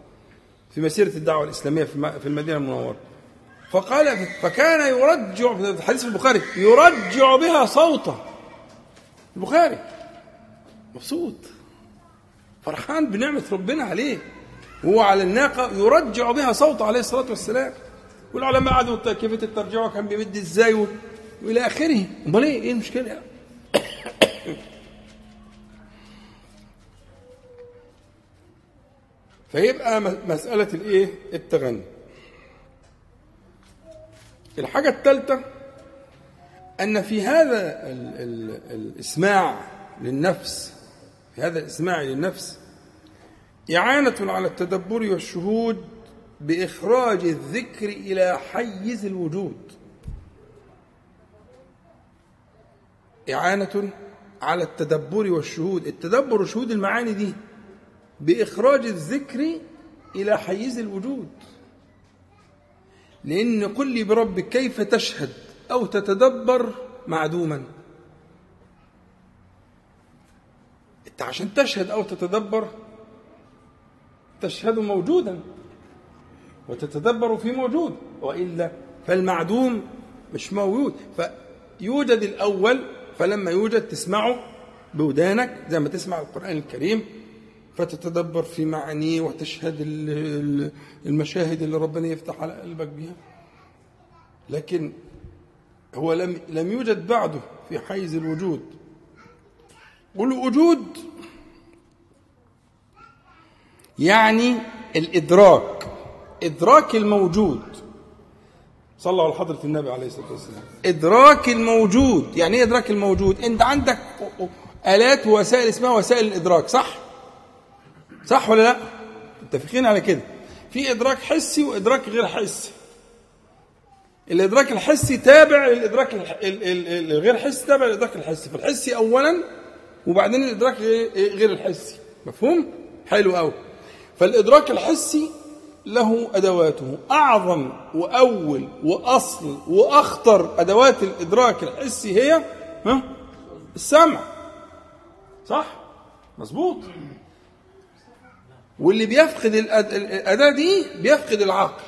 في مسيرة الدعوة الإسلامية في الم- في المدينة المنورة. فقال فكان يرجع في الحديث في البخاري يرجع بها صوته. البخاري. مبسوط. فرحان بنعمة ربنا عليه. وهو على الناقة يرجع بها صوته عليه الصلاة والسلام. والعلماء قعدوا كيف الترجعه كان بيمد إزاي. وإلى آخره. أمال إيه؟ إيه المشكلة؟ فيبقى مسألة الإيه؟ التغني. الحاجة الثالثة أن في هذا ال ال الإسماع للنفس في هذا الإسماع للنفس إعانة على التدبر والشهود بإخراج الذكر إلى حيز الوجود. إعانة على التدبر والشهود. التدبر وشهود المعاني دي بإخراج الذكر إلى حيز الوجود. لأن قل لي بربك كيف تشهد أو تتدبر معدوما؟ أنت عشان تشهد أو تتدبر تشهد موجودا وتتدبر في موجود وإلا فالمعدوم مش موجود. فيوجد الأول فلما يوجد تسمعه بودانك زي ما تسمع القرآن الكريم فتتدبر في معانيه وتشهد المشاهد اللي ربنا يفتح على قلبك بها لكن هو لم لم يوجد بعده في حيز الوجود. والوجود يعني الإدراك إدراك الموجود. صلى على حضرة النبي عليه الصلاة والسلام. إدراك الموجود. يعني إيه إدراك الموجود؟ أنت عندك آلات ووسائل اسمها وسائل الإدراك صح؟ صح ولا لا؟ متفقين على كده. في إدراك حسي وإدراك غير حسي. الإدراك الحسي تابع للإدراك الغير حسي تابع للإدراك الحسي. فالحسي أولا وبعدين الإدراك غير الحسي. مفهوم؟ حلو قوي فالإدراك الحسي له أدواته. أعظم وأول وأصل وأخطر أدوات الإدراك الحسي هي ها؟ السمع. صح؟ مظبوط. واللي بيفقد الأداة دي بيفقد العقل.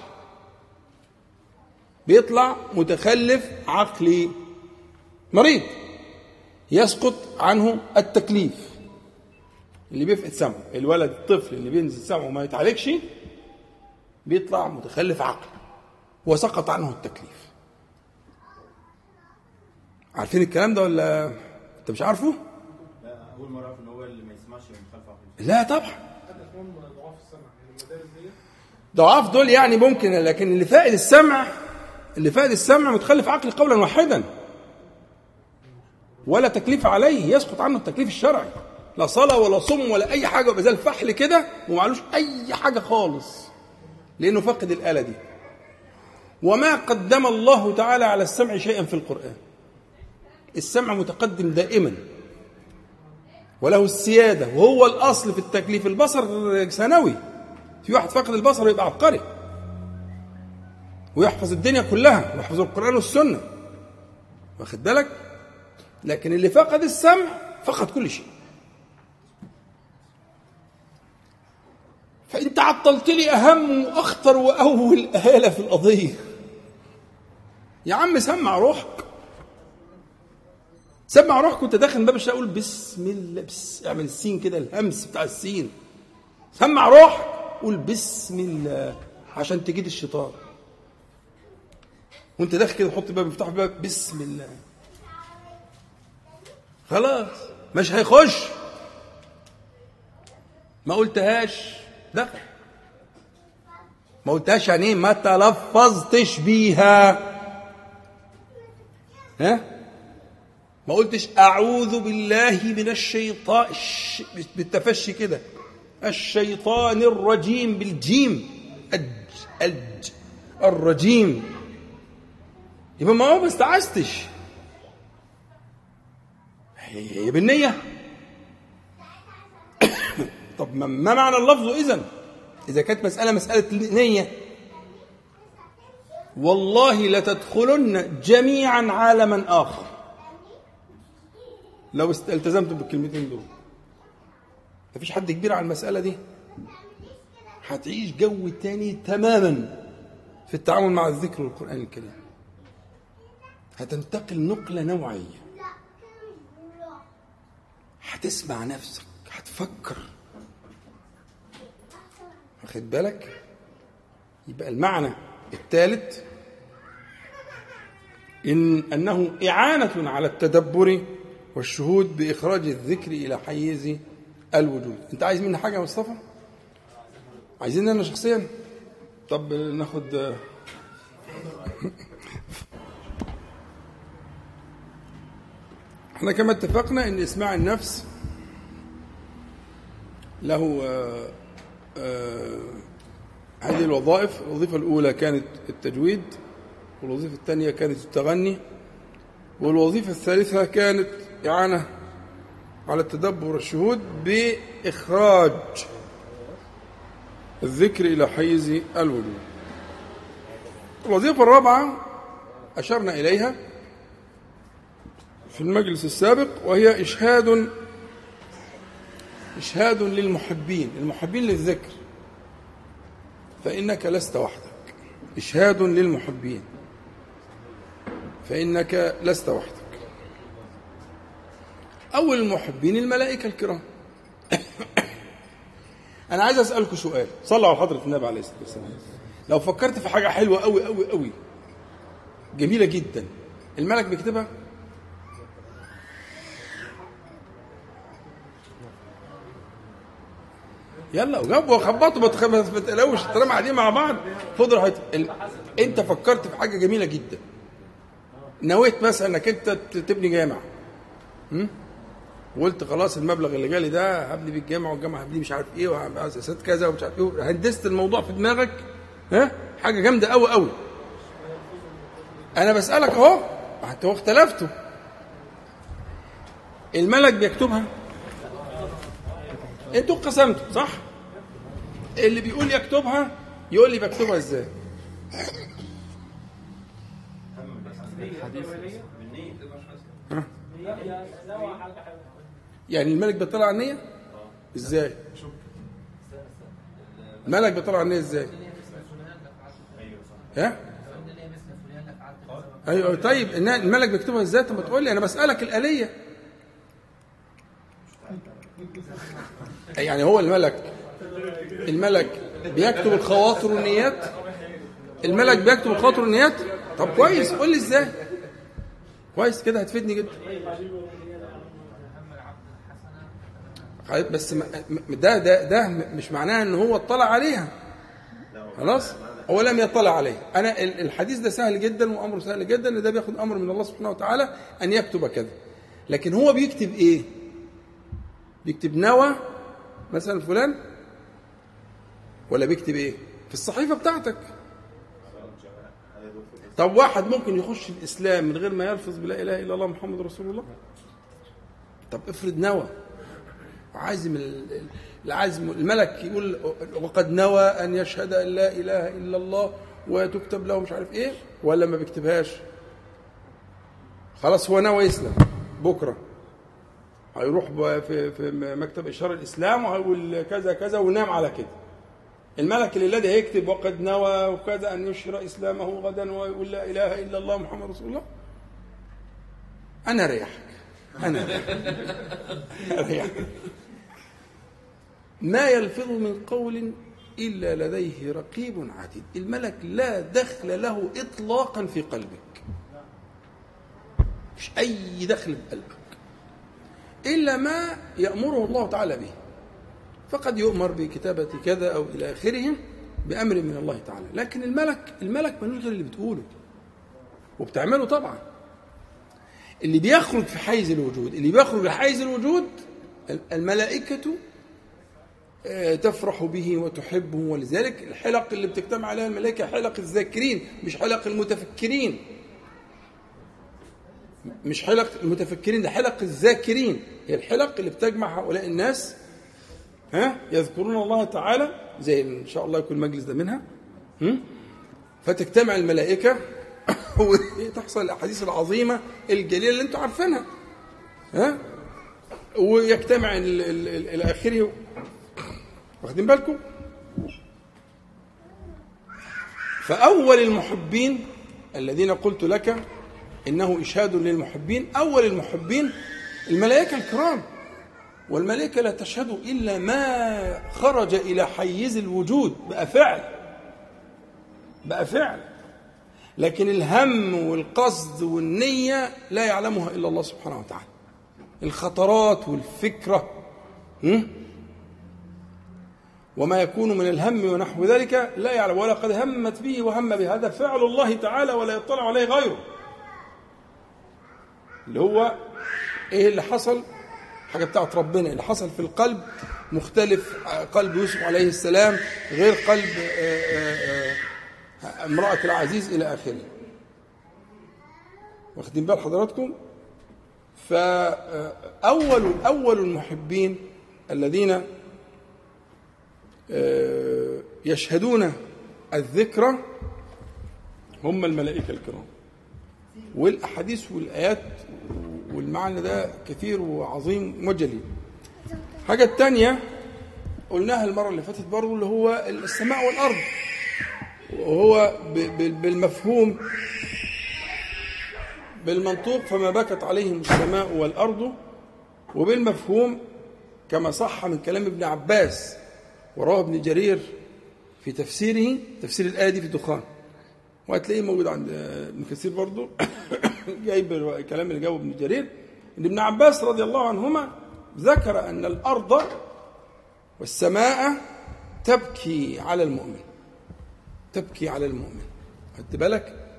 بيطلع متخلف عقلي. مريض يسقط عنه التكليف. اللي بيفقد سمعه الولد الطفل اللي بينزل سمعه وما يتعالجش بيطلع متخلف عقل وسقط عنه التكليف. عارفين الكلام ده ولا؟ انت مش عارفه؟ لا أول مرة أعرف إن هو اللي ما يسمعش لا طبعا. ضعاف دول يعني ممكن لكن اللي فائد السمع اللي فائد السمع متخلف عقلي قولا واحدا. ولا تكليف عليه يسقط عنه التكليف الشرعي. لا صلاة ولا صوم ولا أي حاجة وبزال فحل كده ومعلوش أي حاجة خالص. لأنه فقد الآلة دي. وما قدم الله تعالى على السمع شيئا في القرآن. السمع متقدم دائما. وله السيادة. وهو الأصل في التكليف. البصر ثانوي في واحد فقد البصر يبقى عبقري. ويحفظ الدنيا كلها ويحفظ القرآن والسنة. واخد بالك؟ لكن اللي فقد السمع فقد كل شيء. فانت عطلت لي أهم وأخطر وأول آلة في القضية. يا عم سمع روحك. سمع روحك وانت داخل باب الشقه قول بسم الله بس اعمل السين كده الهمس بتاع السين. سمع روحك. قول بسم الله عشان تجيد الشيطان. وانت داخل كده حط باب مفتاح باب بسم الله. خلاص مش هيخش. ما قلتهاش. دخل ما قلتهاش يعني إيه؟ ما تلفظتش بيها. ها؟ ما قلتش أعوذ بالله من الشيطان. بالتفشي كده. الشيطان الرجيم بالجيم. أج أج الرجيم. يبقى ما هو ما استعذتش هي بالنية. طب ما معنى اللفظ إذا إذا كانت مسألة مسألة نية. والله لتدخلن جميعا عالما آخر. لو التزمتم بالكلمتين دول. مفيش حد كبير على المسألة دي؟ هتعيش جو تاني تماما في التعامل مع الذكر والقرآن الكريم. هتنتقل نقلة نوعية. هتسمع نفسك هتفكر. واخد بالك؟ يبقى المعنى الثالث إن أنه إعانة على التدبر والشهود بإخراج الذكر إلى حيز الوجود أنت عايز مني حاجة يا مصطفى؟ عايزين أنا شخصيا؟ طب ناخد إحنا كما اتفقنا إن إسماع النفس له آه آه هذه الوظائف الوظيفة الأولى كانت التجويد والوظيفة الثانية كانت التغني والوظيفة الثالثة كانت إعانة على التدبر والشهود بإخراج الذكر إلى حيز الوجود. الوظيفة الرابعة أشرنا إليها في المجلس السابق وهي إشهاد إشهاد للمحبين المحبين للذكر. فإنك لست وحدك. إشهاد للمحبين. فإنك لست وحدك. أول المحبين الملائكة الكرام. أنا عايز أسألكم سؤال. صلوا على حضرة النبي عليه الصلاة والسلام. لو فكرت في حاجة حلوة أوي أوي أوي جميلة جدا الملك بيكتبها؟ يلا وجابوا وخبطوا ما تقلقوش طالما قاعدين مع بعض خد راحتك. ال- أنت فكرت في حاجة جميلة جدا. نويت مثلا إنك أنت تبني جامع? وقلت خلاص المبلغ اللي جالي ده هبني بيه الجامع والجامع هبني مش عارف إيه واساسات كذا ومش عارف إيه هندست الموضوع في دماغك ها؟ حاجة جامدة قوي قوي أنا بسألك أهو أنتوا اختلفتوا الملك بيكتبها؟ أنتوا قسمتوا صح؟ اللي بيقول يكتبها يقول لي بكتبها إزاي؟ ها؟ يعني الملك بيطلع على النية إزاي؟ الملك بيطلع على النية إزاي؟ ها؟ أيوه طيب الملك بيكتبها إزاي؟ طب ما تقول لي أنا بسألك الآلية. يعني هو الملك الملك بيكتب الخواطر والنيات؟ الملك بيكتب الخواطر والنيات؟ طب كويس قول لي إزاي. كويس كده هتفيدني جدا. بس م- م- ده ده ده مش معناه إن هو اطلع عليها. خلاص؟ هو لم يطلع عليه. أنا ال- الحديث ده سهل جدا وامره سهل جدا إن ده بياخد أمر من الله سبحانه وتعالى أن يكتب كذا. لكن هو بيكتب إيه؟ بيكتب نوى مثلا فلان ولا بيكتب إيه؟ في الصحيفة بتاعتك. طب واحد ممكن يخش الإسلام من غير ما يلفظ بلا إله إلا الله محمد رسول الله؟ طب افرض نوى. عازم ال- ال- العزم الملك يقول وقد نوى أن يشهد أن لا إله إلا الله وتكتب له مش عارف إيه ولا ما بيكتبهاش. خلاص هو نوى يسلم بكرة. هيروح في في مكتب اشهار الإسلام وهيقول كذا كذا وينام على كده. الملك الذي هيكتب وقد نوى وكذا أن يشهر إسلامه غدا ويقول لا إله إلا الله محمد رسول الله. أنا ريحك أنا ريحك ما يلفظ من قول إلا لديه رقيب عتيد. الملك لا دخل له اطلاقا في قلبك. مش أي دخل في قلبك. إلا ما يأمره الله تعالى به. فقد يؤمر بكتابة كذا أو إلى آخره بأمر من الله تعالى. لكن الملك الملك ملوش غير اللي بتقوله. وبتعمله طبعا. اللي بيخرج في حيز الوجود اللي بيخرج لحيز الوجود الملائكة تفرح به وتحبه. ولذلك الحلق اللي بتجتمع عليها الملائكة حلق الذاكرين مش حلق المتفكرين. مش حلق المتفكرين ده حلق الذاكرين. هي الحلق اللي بتجمع هؤلاء الناس ها يذكرون الله تعالى زي إن شاء الله يكون المجلس ده منها؟ فتجتمع الملائكة وتحصل الأحاديث العظيمة الجليلة اللي أنتم عارفينها ها. ويجتمع ال- ال- ال- إلى اخره واخدين بالكم؟ فأول المحبين الذين قلت لك إنه إشهاد للمحبين أول المحبين الملائكة الكرام. والملائكة لا تشهد إلا ما خرج إلى حيز الوجود بقى فعل. بقى فعل. لكن الهم والقصد والنية لا يعلمها إلا الله سبحانه وتعالى. الخطرات والفكرة هم؟ وما يكون من الهم ونحو ذلك لا يعلم. ولقد همت به وهم به هذا فعل الله تعالى ولا يطلع عليه غيره. اللي هو إيه اللي حصل؟ حاجة بتاعت ربنا. اللي حصل في القلب مختلف. قلب يوسف عليه السلام غير قلب آه، آه، آه، امرأة العزيز إلى آخره. واخدين بال حضراتكم؟ فأول أول المحبين الذين يشهدون الذكرى هم الملائكة الكرام. والأحاديث والآيات والمعنى ده كثير وعظيم وجلي. حاجة التانية قلناها المرة اللي فاتت برضه اللي هو السماء والأرض. وهو بالمفهوم بالمنطوق فما بكت عليهم السماء والأرض وبالمفهوم كما صح من كلام ابن عباس ورواه ابن جرير في تفسيره تفسير الآية دي في الدخان. وهتلاقيه موجود عند ابن كثير برضه جايب الكلام اللي جابه ابن جرير. إن ابن عباس رضي الله عنهما ذكر أن الأرض والسماء تبكي على المؤمن. تبكي على المؤمن. خدت بالك؟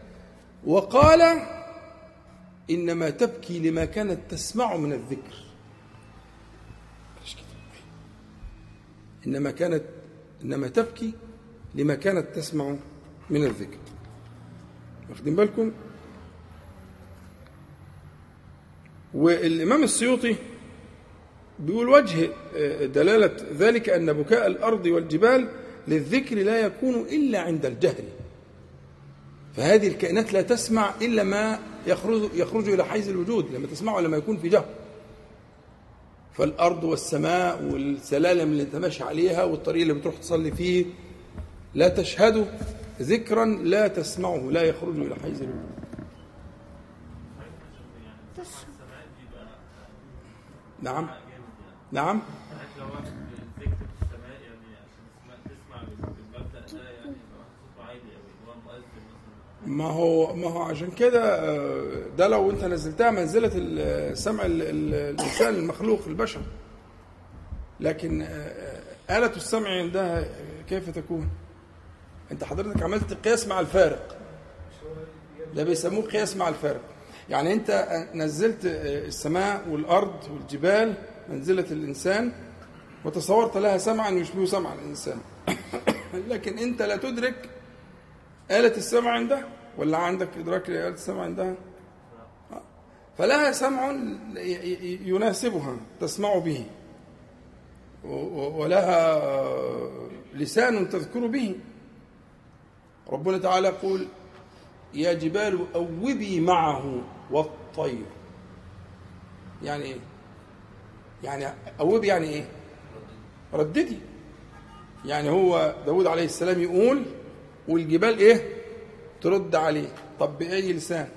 وقال إنما تبكي لما كانت تسمع من الذكر. إنما كانت إنما تبكي لما كانت تسمع من الذكر. واخدين بالكم؟ والإمام السيوطي بيقول وجه دلالة ذلك أن بكاء الأرض والجبال للذكر لا يكون إلا عند الجهل. فهذه الكائنات لا تسمع إلا ما يخرج, يخرج إلى حيز الوجود لما تسمعه لما يكون في جهل. فالأرض والسماء والسلالم اللي انت ماشي عليها والطريق اللي بتروح تصلي فيه لا تشهده ذكرا لا تسمعه لا يخرج إلى حيز الوجود. نعم. نعم لو واحد ذكر في السماء يعني عشان تسمع تسمع بالمبدأ ده يعني يبقى صوته عالي قوي هو مؤذن مثلا ما هو ما هو عشان كده آه، ده لو انت نزلتها منزلة ال- سمع ال- ال- الانسان المخلوق البشر لكن آه، آلة السمع عندها كيف تكون؟ انت حضرتك عملت قياس مع الفارق. ده بيسموه قياس مع الفارق. يعني انت نزلت آه، السماء والأرض والجبال منزلة الإنسان وتصورت لها سمعا يشبه سمع الإنسان. لكن انت لا تدرك آلة السمع عندها ولا عندك إدراك لآلة السمع عندها. فلها سمع يناسبها تسمع به. ولها لسان تذكر به. ربنا تعالى يقول يا جبال أوبي معه والطير. يعني إيه يعني أوبي يعني إيه؟ رددي. يعني هو داود عليه السلام يقول والجبال إيه؟ ترد عليه. طب بأي لسان؟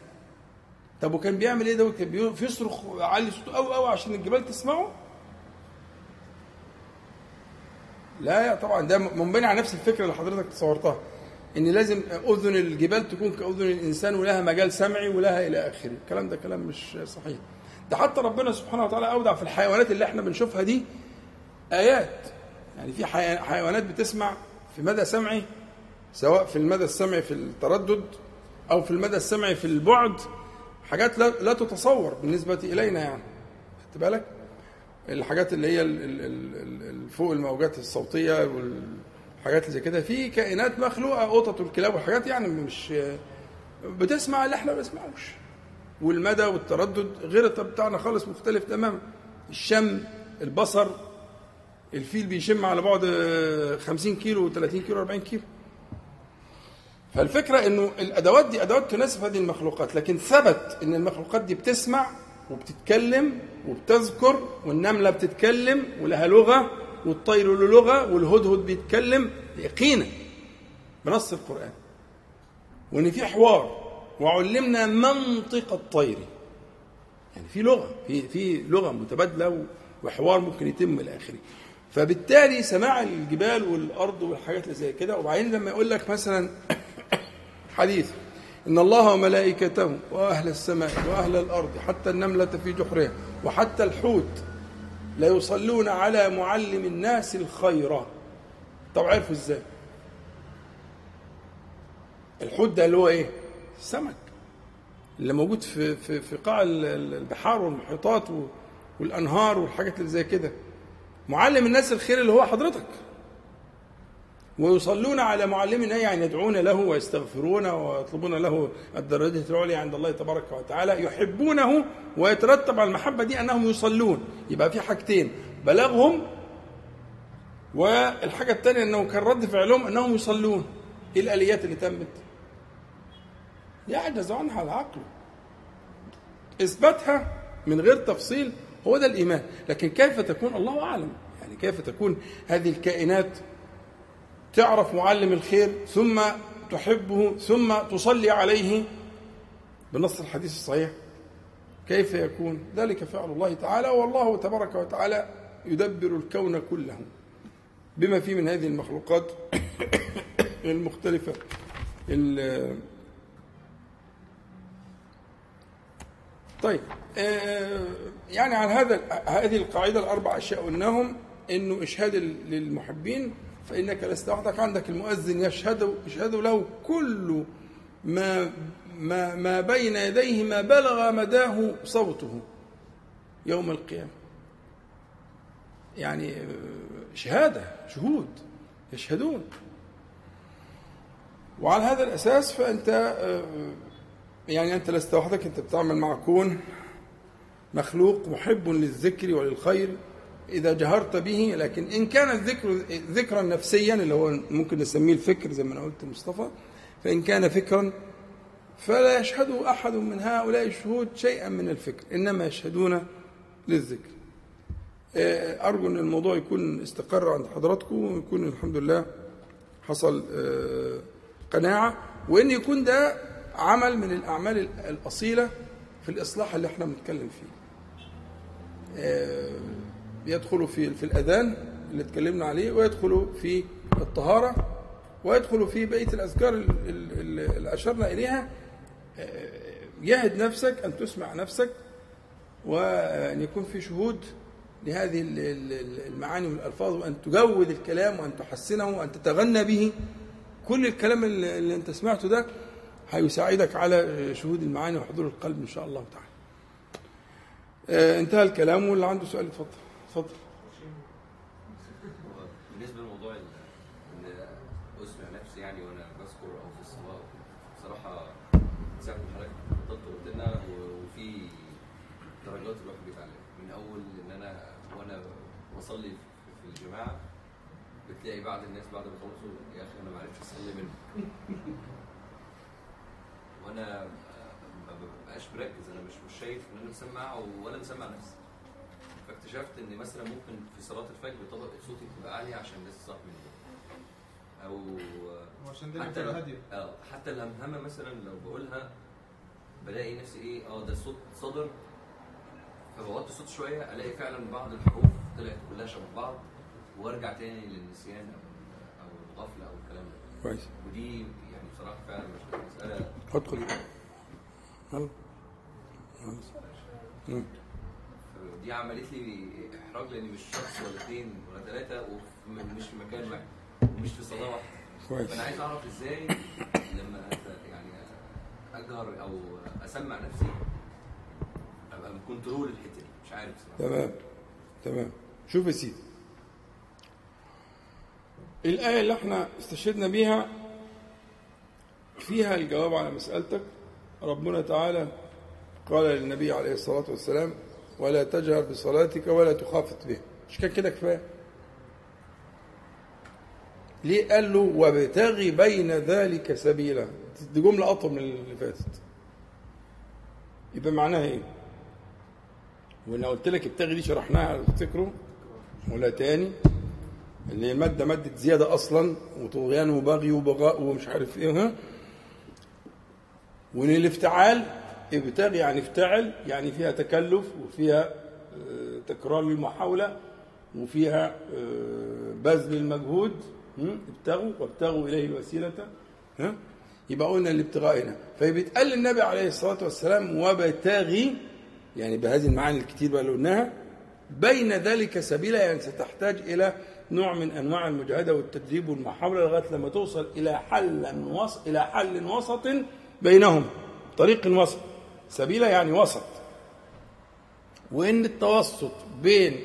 طب وكان بيعمل إيه داود كان بيصرخ عالي صوته قوي قوي عشان الجبال تسمعه؟ لا طبعا ده منبني على نفس الفكرة اللي حضرتك تصورتها إن لازم أذن الجبال تكون كأذن الإنسان ولها مجال سمعي ولها إلى آخره. الكلام ده كلام مش صحيح. ده حتى ربنا سبحانه وتعالى أودع في الحيوانات اللي إحنا بنشوفها دي آيات. يعني في حي- حيوانات بتسمع في مدى سمعي سواء في المدى السمعي في التردد أو في المدى السمعي في البعد حاجات لا, لا تتصور بالنسبة إلينا يعني. خدت بالك؟ الحاجات اللي هي فوق الموجات الصوتية والحاجات اللي زي كده. في كائنات مخلوقة قطط والكلاب وحاجات يعني مش بتسمع اللي إحنا ما بنسمعوش. والمدى والتردد غير بتاعنا خالص مختلف تماما. الشم البصر الفيل بيشم على بعد 50 كيلو 30 كيلو 40 كيلو. فالفكرة إنه الأدوات دي أدوات تناسب هذه المخلوقات لكن ثبت إن المخلوقات دي بتسمع وبتتكلم وبتذكر والنملة بتتكلم ولها لغة والطير له لغة والهدهد بيتكلم يقينا بنص القرآن. وإن في حوار وعلمنا منطق الطير يعني في لغة في في لغة متبادلة وحوار ممكن يتم إلى آخره. فبالتالي سماع الجبال والأرض والحاجات اللي زي كده وبعدين لما يقول لك مثلا حديث إن الله وملائكته وأهل السماء وأهل الأرض حتى النملة في جحرها وحتى الحوت لا يصلون على معلم الناس الخير. طب عرفوا إزاي؟ الحوت ده اللي هو إيه؟ السمك اللي موجود في في في قاع ال- ال- البحار والمحيطات والأنهار والحاجات اللي زي كده. معلم الناس الخير اللي هو حضرتك. ويصلون على معلمنا يعني يدعون له ويستغفرون ويطلبون له الدرجة العليا عند الله تبارك وتعالى يحبونه ويترتب على المحبة دي أنهم يصلون. يبقى في حاجتين بلغهم والحاجة الثانية أنه كان رد فعلهم أنهم يصلون. إيه الآليات اللي تمت؟ يعجز عنها العقل. إثباتها من غير تفصيل هو ده الإيمان. لكن كيف تكون؟ الله أعلم. يعني كيف تكون هذه الكائنات تعرف معلم الخير ثم تحبه ثم تصلي عليه بنص الحديث الصحيح. كيف يكون؟ ذلك فعل الله تعالى والله تبارك وتعالى يدبر الكون كله بما فيه من هذه المخلوقات المختلفة. طيب آه، يعني على هذا هذه القاعدة الأربع أشياء قلناهم إنه إشهاد للمحبين فإنك لست وحدك. عندك المؤذن يشهد يشهد له كل ما ما ما بين يديه ما بلغ مداه صوته يوم القيامة. يعني شهادة شهود يشهدون. وعلى هذا الأساس فأنت يعني أنت لست وحدك أنت بتعمل مع كون مخلوق محب للذكر وللخير. إذا جهرت به لكن إن كان الذكر ذكرا نفسيا اللي هو ممكن نسميه الفكر زي ما أنا قلت مصطفى فإن كان فكرا فلا يشهد أحد من هؤلاء الشهود شيئا من الفكر إنما يشهدون للذكر. آه، أرجو أن الموضوع يكون استقر عند حضراتكم ويكون الحمد لله حصل آه، قناعة وإن يكون ده عمل من الأعمال الأصيلة في الإصلاح اللي إحنا بنتكلم فيه. آه، يدخل في في الأذان اللي اتكلمنا عليه ويدخل في الطهارة ويدخل في بقية الأذكار اللي أشرنا إليها. جاهد نفسك أن تسمع نفسك وأن يكون في شهود لهذه المعاني والألفاظ وأن تجود الكلام وأن تحسنه وأن تتغنى به. كل الكلام اللي أنت سمعته ده هيساعدك على شهود المعاني وحضور القلب إن شاء الله تعالى. آه، انتهى الكلام واللي عنده سؤال اتفضل. اتفضل. بالنسبة لموضوع إن أسمع نفسي يعني وأنا بذكر أو في الصلاة بصراحة ساعة ما حضرتك قلت لنا وفي درجات الواحد بيتعلم من أول إن أنا وأنا بصلي في الجماعة بتلاقي بعض الناس بعد ما خلصوا يا أخي أنا ما عرفتش أصلي منه وأنا ما ببقاش مركز أنا مش مش شايف إن أنا مسمع ولا مسمع نفسي. فاكتشفت إن مثلا ممكن في صلاة الفجر طبقه صوتي تبقى عالية عشان لسه صاحي من أو عشان ده حتى هادية. آه حتى الهمهمة مثلا لو بقولها بلاقي نفسي إيه آه ده الصوت صدر. فبوطي الصوت شوية ألاقي فعلا بعض الحروف طلعت كلها شبه بعض وأرجع تاني للنسيان أو أو الغفلة أو الكلام ده. كويس. ودي يعني بصراحة فعلا مش مساله ادخل يلا. مم. دي عملت لي إحراج لأن مش شخص ولا اثنين ولا ثلاثة ومش في مكان واحد ومش في صلاة واحدة. كويس. فأنا عايز أعرف إزاي لما يعني أجهر أو أسمع نفسي أبقى بكنترول الحتة دي. مش عارف بصراحة. تمام. تمام. شوف يا سيدي. الآية اللي إحنا استشهدنا بيها فيها الجواب على مسألتك. ربنا تعالى قال للنبي عليه الصلاة والسلام ولا تجهر بصلاتك ولا تخافت بها مش كان كده كفاية. ليه قال له وابتغي بين ذلك سبيلا؟ دي جملة أطول من اللي فاتت. يبقى معناها إيه؟ وأنا قلت لك ابتغي دي شرحناها تفتكروا ولا تاني اللي هي الماده مادة زيادة أصلا وطغيان وبغي وبغاء ومش عارف إيه ها؟ وإن الافتعال ابتغي يعني افتعل يعني فيها تكلف وفيها آه، تكرار للمحاولة وفيها آه، بذل المجهود؟ ابتغوا وابتغوا إليه الوسيله ها؟ يبقى قلنا الابتغاء هنا. فبيتقال للنبي عليه الصلاة والسلام وابتغي يعني بهذه المعاني الكتير بقى اللي قلناها بين ذلك سبيلا يعني ستحتاج إلى نوع من أنواع المجاهدة والتدريب والمحاولة لغاية لما توصل إلى حل وسط إلى حل وسط بينهم طريق وسط. سبيلا يعني وسط. وإن التوسط بين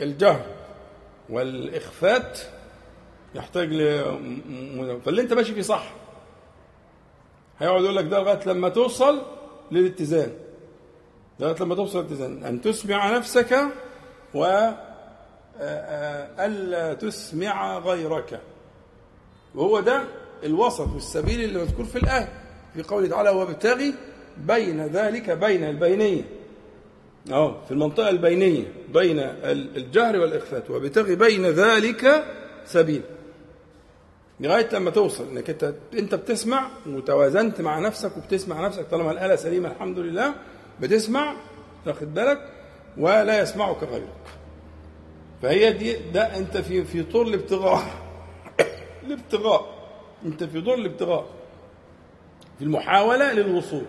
الجهر والإخفات يحتاج ل فاللي أنت ماشي فيه صح. هيقعد يقول لك ده لغاية لما توصل للاتزان. لغاية لما توصل للاتزان. أن تسمع نفسك و آه، آه، ألا تسمع غيرك. وهو ده الوسط والسبيل اللي مذكور في الآية. في قوله تعالى وابتغي بين ذلك بين البينية. آه في المنطقة البينية بين ال- الجهر والاخفات وابتغي بين ذلك سبيل. لغاية لما توصل إنك انت أنت بتسمع وتوازنت مع نفسك وبتسمع نفسك طالما الآلة سليمة الحمد لله بتسمع واخد بالك ولا يسمعك غيرك. فهي دي ده أنت في في طور الابتغاء. الابتغاء. أنت في طور الابتغاء. في المحاولة للوصول.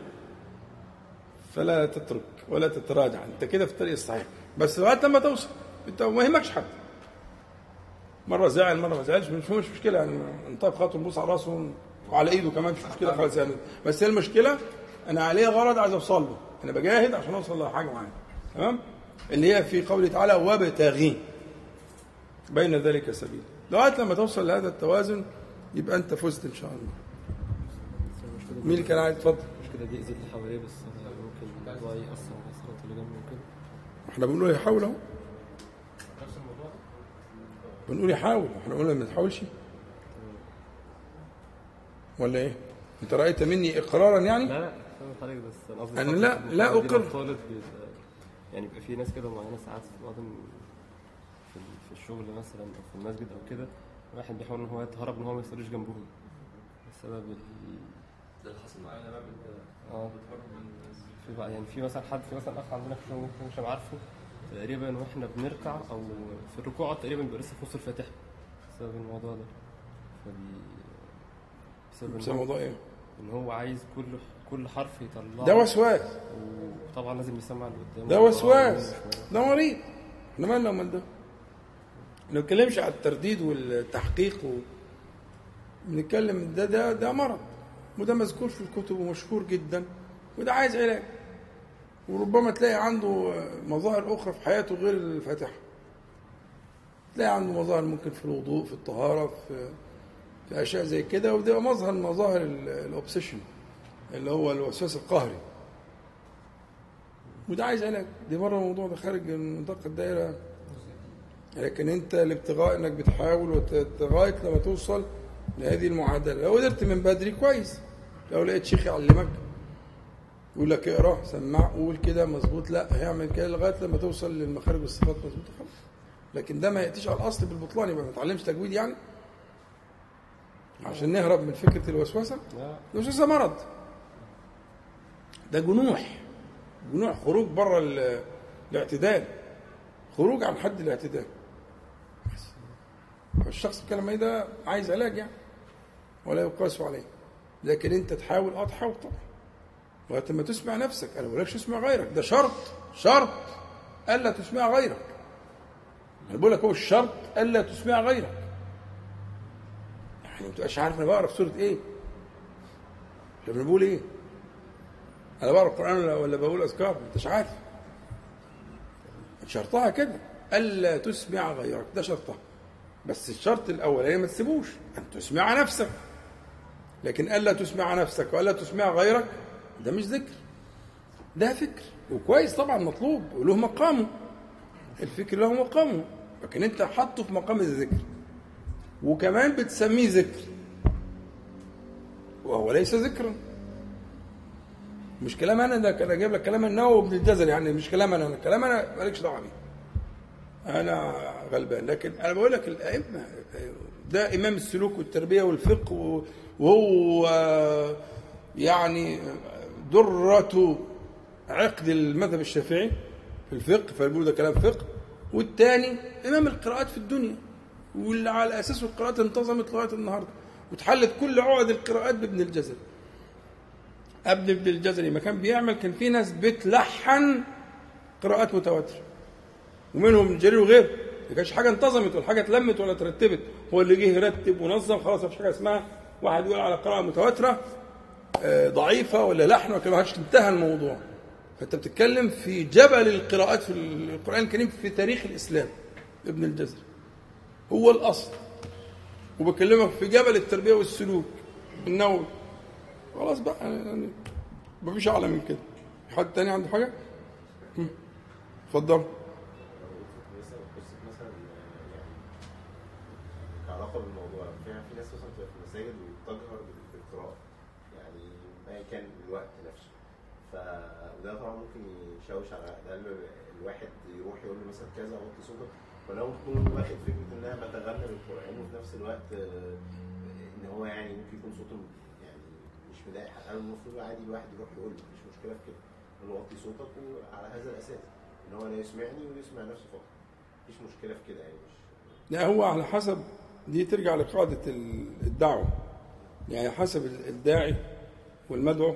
فلا تترك ولا تتراجع. انت كده في الطريق الصحيح. بس لغاية لما توصل انت ما يهمكش حد. مرة زعل مرة ما زعلش. مش مش مشكلة يعني. انطب خاطر نبص على راسه وعلى ايده كمان مش مشكلة خالص يعني. بس هي المشكلة أنا عليه غرض عايز اوصل له. أنا بجاهد عشان اوصل لحاجه معينة. تمام؟ اللي هي في قوله تعالى وابتغي بين ذلك سبيل. لغاية لما توصل لهذا التوازن يبقى انت فزت إن شاء الله. مين اللي كان عايز يتفضل المشكلة دي أذيت اللي حواليه بس؟ أنا ممكن الموضوع يأثر على الصلاة اللي جنبه وكده. إحنا بنقول يحاول اهو. بنقول يحاول. إحنا قلنا ما تحاولش. ولا إيه؟ انت رأيت مني إقرارا يعني؟ لا حضرتك بس أنا قصدي فترة لا- لا بيبقى- يعني بيبقى في ناس كده معينة ساعات في بعض في ال- في الشغل مثلا أو في المسجد أو كده واحد بيحاول إن هو يتهرب إن هو ما يصليش جنبهم. بسبب ده اللي حصل معايا آه. في بقى يعني في مثلا حد في مثلا أخ عندنا في الشغل مش عارفه تقريبا وإحنا بنركع أو في الركوع تقريبا بيبقى لسه في نص الفاتحة بسبب الموضوع ده. فدي بسبب بس إن هو- الموضوع إيه؟ إن هو عايز كل كل حرف يطلعه. ده وسواس. وطبعا لازم يسمع اللي قدامه. ده وسواس. ده مريض. إحنا مالنا ومال ده؟ ما بنتكلمش على الترديد والتحقيق و... بنتكلم ده ده ده مرض. وده مذكور في الكتب ومشهور جدا. وده عايز علاج. وربما تلاقي عنده مظاهر أخرى في حياته غير الفاتحة. تلاقي عنده مظاهر ممكن في الوضوء في الطهارة في في أشياء زي كده وده مظهر مظاهر ال- الاوبسيشن اللي هو الوسواس القهري. وده عايز علاج. دي بره الموضوع ده خارج نطاق الدائرة. لكن أنت الابتغاء إنك بتحاول لغايه لما توصل لهذه المعادلة. لو قدرت من بدري كويس. لو لقيت شيخ يعلمك. يقول لك اقرا سمع قول كده مظبوط لا هيعمل كده لغاية لما توصل للمخارج والصفات مظبوطة خلاص لكن ده ما يأتيش على الأصل بالبطلان يبقى ما تعلمش تجويد يعني. عشان نهرب من فكرة الوسوسة. الوسوسة مرض. ده جنوح. جنوح خروج بره ال- الاعتدال. خروج عن حد الاعتدال. بس. فالشخص بكلام إيه ده؟ عايز علاج يعني. ولا يقاس عليه. لكن أنت تحاول آه تحاول طبعا. لغايه ما تسمع نفسك أنا ما بقولكش اسمع غيرك ده شرط شرط ألا تسمع غيرك. أنا بقول لك هو الشرط ألا تسمع غيرك. يعني ما تبقاش عارف أنا بقرأ في سورة إيه. ولا بنقول إيه؟ أنا بقرأ القرآن ولا- ولا بقول أذكار؟ ما انتش عارف. شرطها كده. ألا تسمع غيرك ده شرطها. بس الشرط الاولاني ما تسيبوش أن تسمع نفسك. لكن ألا تسمع نفسك وألا تسمع غيرك ده مش ذكر. ده فكر. وكويس طبعا مطلوب وله مقامه. الفكر له مقامه. لكن انت حاطه في مقام الذكر. وكمان بتسميه ذكر. وهو ليس ذكرا. مش كلام أنا ده أنا جايب لك كلام النووي وابن الجزري يعني مش كلام أنا كلام أنا مالكش دعوة بيه. أنا غلبان. لكن أنا بقول لك الأئمة ده إمام السلوك والتربية والفقه وهو يعني درة عقد المذهب الشافعي في الفقه فبيقولوا ده كلام فقه. والثاني إمام القراءات في الدنيا واللي على اساسه القراءات انتظمت لغاية النهارده. واتحلت كل عقد القراءات بابن الجزري. قبل ابن الجزري ما كان بيعمل كان في ناس بتلحن قراءات متواترة. ومنهم ابن جرير وغيره. ما كانش حاجة انتظمت ولا حاجة اتلمت ولا ترتبت. هو اللي جه يرتب ونظم خلاص مفيش حاجة اسمها. واحد يقول على قراءة متواترة آه، ضعيفة ولا لحن ولا كده انتهى الموضوع. فأنت بتتكلم في جبل القراءات في القرآن الكريم في تاريخ الإسلام ابن الجزري هو الأصل. وبكلمك في جبل التربية والسلوك النووي خلاص بقى يعني مفيش أعلى من كده. حد تاني عنده حاجة؟ اتفضل مثلا قصه مثلا يعني كعلاقه بالموضوع في في ناس مثلا بتبقى في المساجد وتجهر بالقراءه يعني ما كان الوقت نفسه ف وده طبعا ممكن يشوش على قلب الواحد يروح يقول له مثلا كذا وطي صوتك فلو تكون واخد فكرة ان أنا بتغنى بالقرآن وفي نفس الوقت آه، إن هو يعني ممكن يكون صوته يعني مش مضايق حد. المفروض عادي الواحد يروح يقول له مفيش مشكلة في كده. وطي صوتك وعلى هذا الأساس إن هو لا يسمعني ويسمع نفسه فقط. مفيش مشكلة في كده يعني مش لا هو على حسب دي ترجع لقاعدة ال- الدعوة. يعني حسب ال- الداعي والمدعو.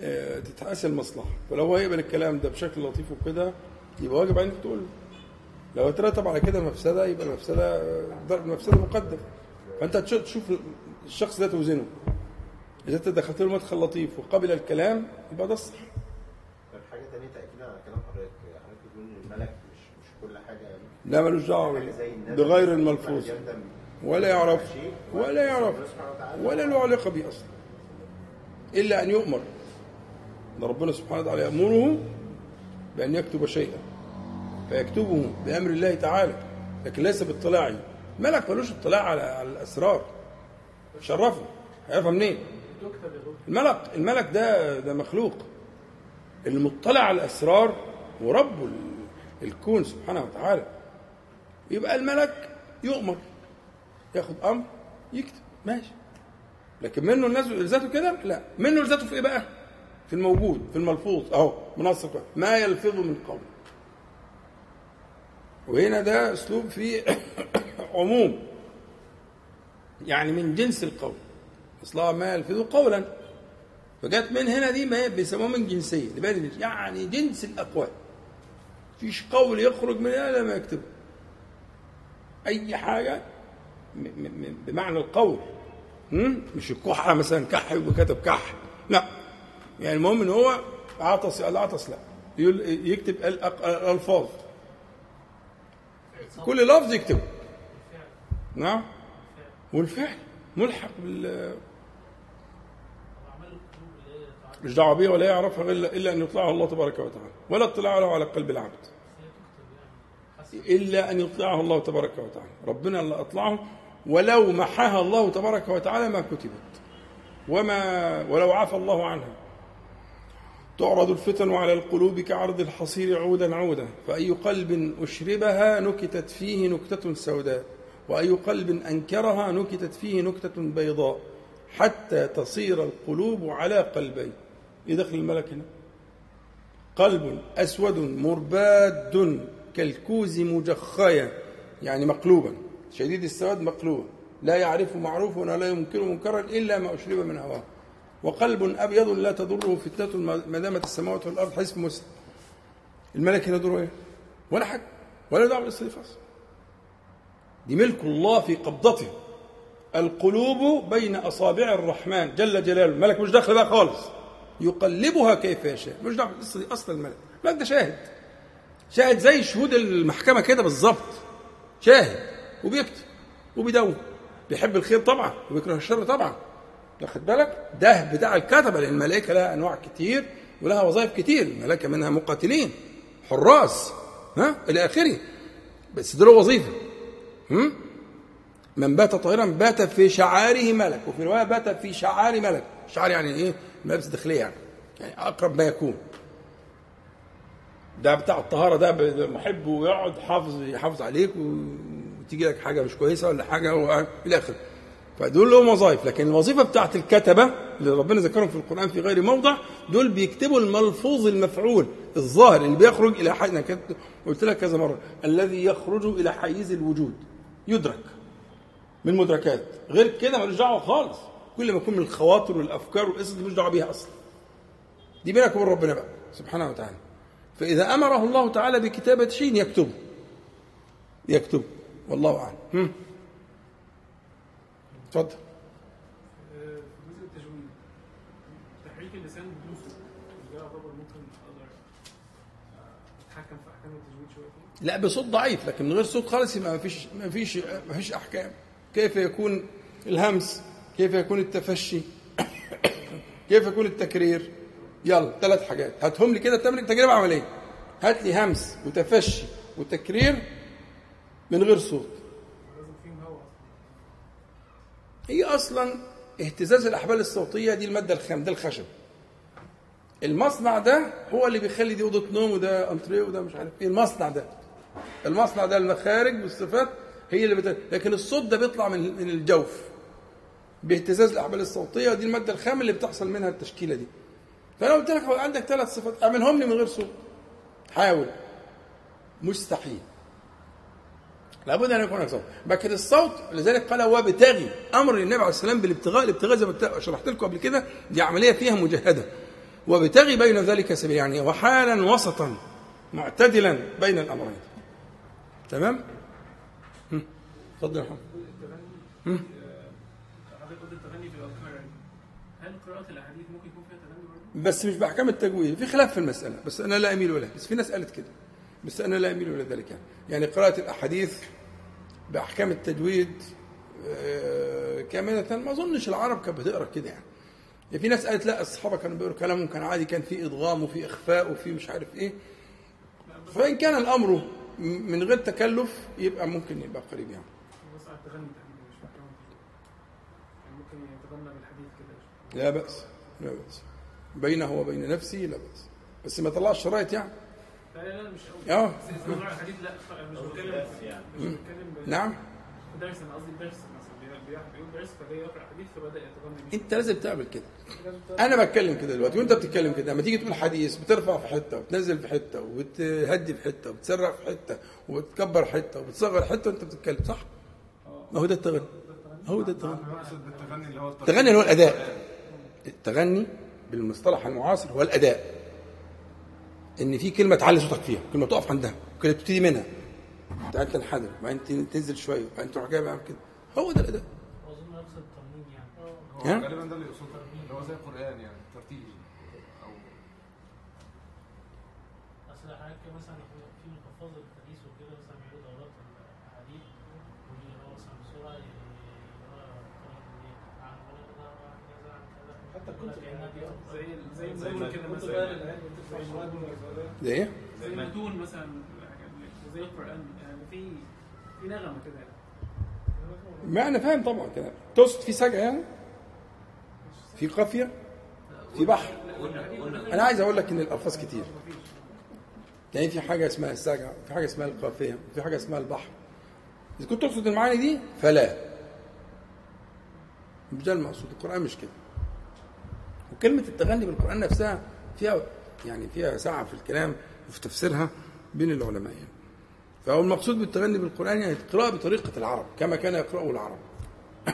آه، تتقاس المصلحة. فلو هو يقبل الكلام ده بشكل لطيف وكده يبقى واجب عليك تقول لو ترتب على كده مفسدة يبقى المفسدة ضرب المفسدة مقدم. فأنت تش- تشوف الشخص ده توزنه. إذا أنت دخلت له مدخل لطيف وقبل الكلام يبقى ده الصح. حاجة تانية تاكيدا على كلام حضرتك. حضرتك بتقول إن الملك مش مش كل حاجة. لا ملوش الندم بغير الملفوظ. ولا يعرف ولا يعرف ولا له علاقة به أصلا. إلا أن يؤمر. ده ربنا سبحانه وتعالى يأمره بأن يكتب شيئا فيكتبه بأمر الله تعالى لكن ليس باطلاعه ملك ملوش اطلاع على على الأسرار. شرفه. هيعرفها منين؟ الملك الملك ده ده مخلوق. المطلع على الأسرار ورب ال- الكون سبحانه وتعالى. يبقى الملك يؤمر ياخد أمر يكتب. ماشي. لكن منه الناس ذاته كده؟ لا. منه ذاته في إيه بقى؟ في الموجود في الملفوظ أهو منص ما يلفظ من قول وهنا ده أسلوب فيه عموم. يعني من جنس القول. أصلها ما يلفظ قولا. فجت من هنا دي ما بيسموها من جنسية. يعني جنس الأقوال. فيش قول يخرج من هنا لما يكتبه أي حاجة بمعنى القول؟ مش الكحة مثلا كح يبقى كح لا. يعني المهم إن هو عطس قال عطس لا يكتب الألفاظ. كل لفظ يكتبه. نعم. والفعل ملحق بال مش دعوة بيه ولا يعرفها الا إلا أن يطلعها الله تبارك وتعالى. ولا اطلاع له على قلب العبد. إلا أن يطلعها الله تبارك وتعالى. ربنا اللي أطلعه ولو محاها الله تبارك وتعالى ما كتبت. وما ولو عفى الله عنها. تعرض الفتن على القلوب كعرض الحصير عودا عودا فأي قلب أشربها نكتت فيه نكتة سوداء وأي قلب أنكرها نكتت فيه نكتة بيضاء حتى تصير القلوب على قلبين. يدخل الملك هنا؟ قلب أسود مرباد كالكوز مجخيا يعني مقلوبا شديد السواد مقلوبا لا يعرف معروفا ولا ينكر منكرا إلا ما أشرب من هواه. وقلب أبيض لا تضره فتنة ما دامت السماوات والأرض حسب مسلم الملك هنا دوره إيه؟ ولا حاجة ولا دعوة بالاستغفار دي ملك الله في قبضته. القلوب بين أصابع الرحمن. جل جلاله. الملك مش داخل بقى خالص. يقلبها كيف يشاء. مش دعوة بالقصة دي أصلا الملك. الملك ده شاهد. شاهد زي شهود المحكمة كده بالظبط. شاهد. وبيكتب. وبيدون. بيحب الخير طبعا. وبيكره الشر طبعا. واخد بالك؟ ده بتاع الكتبة لأن الملائكة لها أنواع كتير ولها وظائف كتير الملائكة منها مقاتلين حراس ها؟ إلى آخره. بس دول وظيفة. هم؟ من بات طاهرا بات في شعاره ملك. وفي رواية بات في شعار ملك. شعار يعني إيه؟ ملابس داخلية يعني. يعني أقرب ما يكون. ده بتاع الطهارة ده محب ويقعد حافظ يحافظ عليك وتيجي لك حاجة مش كويسة ولا حاجة إلى آخره. فدول لهم وظائف لكن الوظيفة بتاعت الكتبة اللي ربنا ذكرهم في القرآن في غير موضع دول بيكتبوا الملفوظ المفعول الظاهر اللي بيخرج إلى حيز قلت لك كذا مرة الذي يخرج إلى حيز الوجود يدرك من مدركات غير كده ملوش دعوة خالص كل ما يكون من الخواطر والأفكار والقصص دي ملوش دعوة بيها أصلا. دي بينك وبين ربنا بقى سبحانه وتعالى. فإذا أمره الله تعالى بكتابة شيء يكتبه يكتبه والله أعلم. اتفضل. في جزء التجويد تحريك اللسان ده يعتبر ممكن أقدر أتحكم في أحكام التجويد شوية. لا بصوت ضعيف لكن من غير صوت خالص يبقى ما فيش ما فيش ما فيش أحكام. كيف يكون الهمس؟ كيف يكون التفشي؟ كيف يكون التكرير؟ يلا ثلاث حاجات. هاتهم لي كده تمرين تجربة عملية. هات لي همس وتفشي وتكرير من غير صوت لازم فيهم هوا هي أصلا اهتزاز الأحبال الصوتية دي المادة الخام ده الخشب. المصنع ده هو اللي بيخلي دي أوضة نوم وده أنتريه وده مش عارف إيه. المصنع ده المصنع ده المخارج والصفات هي اللي بت... لكن الصوت ده بيطلع من من الجوف. باهتزاز الأحبال الصوتية دي المادة الخام اللي بتحصل منها التشكيلة دي. فأنا قلت لك عندك ثلاث صفات أعملهم لي من غير صوت. حاول. مستحيل. لابد أن يكون هناك صوت. لكن الصوت لذلك قال وابتغي أمر النبي عليه السلام بالابتغاء الابتغاء زي ما شرحت لكم قبل كده دي عملية فيها مجاهده وابتغي بين ذلك سبيل يعني وحالا وسطا معتدلا بين الأمرين. تمام. اتفضل يا محمد؟ بس مش بأحكام التجويد في خلاف في المسألة. بس أنا لا أميل اليه بس في ناس قالت كده. بس أنا لا أميل إلى ذلك يعني. يعني قراءة الأحاديث بأحكام التجويد آه، كاملة ما أظنش العرب كانت بتقرأ كده يعني. يعني في ناس قالت لا الصحابة كانوا بيقروا كلامهم كان عادي كان في ادغام وفي إخفاء وفي مش عارف إيه. فإن كان الأمر من غير تكلف يبقى ممكن يبقى قريب يعني. لا بأس لا بأس. بينه وبين نفسه لا بأس. بس ما طلعش شرايط يعني. لا لا لا مش قوي آه الحديث لا مش بتكلم مش بتكلم نعم. درس أنا قصدي درس مثلا. بي- بي- بيقول درس فجاي يقرأ حديث فبدأ يتغنى أنت لازم تعمل كده. أنا بتكلم كده دلوقتي وأنت بتتكلم كده. لما تيجي تقول حديث بترفع في حتة وبتنزل في حتة وبتهدي في حتة وبتسرع في حتة وبتكبر حتة وبتصغر حتة وأنت بتتكلم صح؟ ما هو ده التغني. هو ده التغني. بالتغني اللي هو. التغني اللي هو الأداء. التغني بالمصطلح المعاصر هو الأداء. إن في كلمة تعلي صوتك فيها كلمة تقف عندها كلمة تبتدي منها. بعدين تنحدر بعدين تنزل شوية بعدين تروح جاي بعمل كده. هو ده الأداء. أظن نفس الترميم يعني. هو؟ غالبا ده اللي يقصده اللي هو زي القرآن يعني ترتيب أو اصل حضرتك مثلا في محفظه الحديث وكده مثلا بيعملوا دورات الحديث واللي هو مثلا بسرعة اللي هو عن ولد ده عن كذا عن كذا حتى كنت زي زي زي ما ده إيه؟ زي المتون مثلا زي القرآن. يعني في في نغمة كده يعني. ما أنا فاهم طبعا كده. تقصد في سجع يعني؟ في قافية؟ في بحر؟ أنا عايز أقول لك إن الألفاظ كتير. يعني في حاجة اسمها السجع في حاجة اسمها القافية في حاجة اسمها البحر. إذا كنت تقصد المعاني دي فلا. مش ده المقصود. القرآن مش كده. وكلمه التغني بالقرآن نفسها فيها يعني فيها سعة في الكلام وفي تفسيرها بين العلماء يعني. فهو المقصود بالتغني بالقرآن يعني القراءة بطريقة العرب كما كان يقرأه العرب.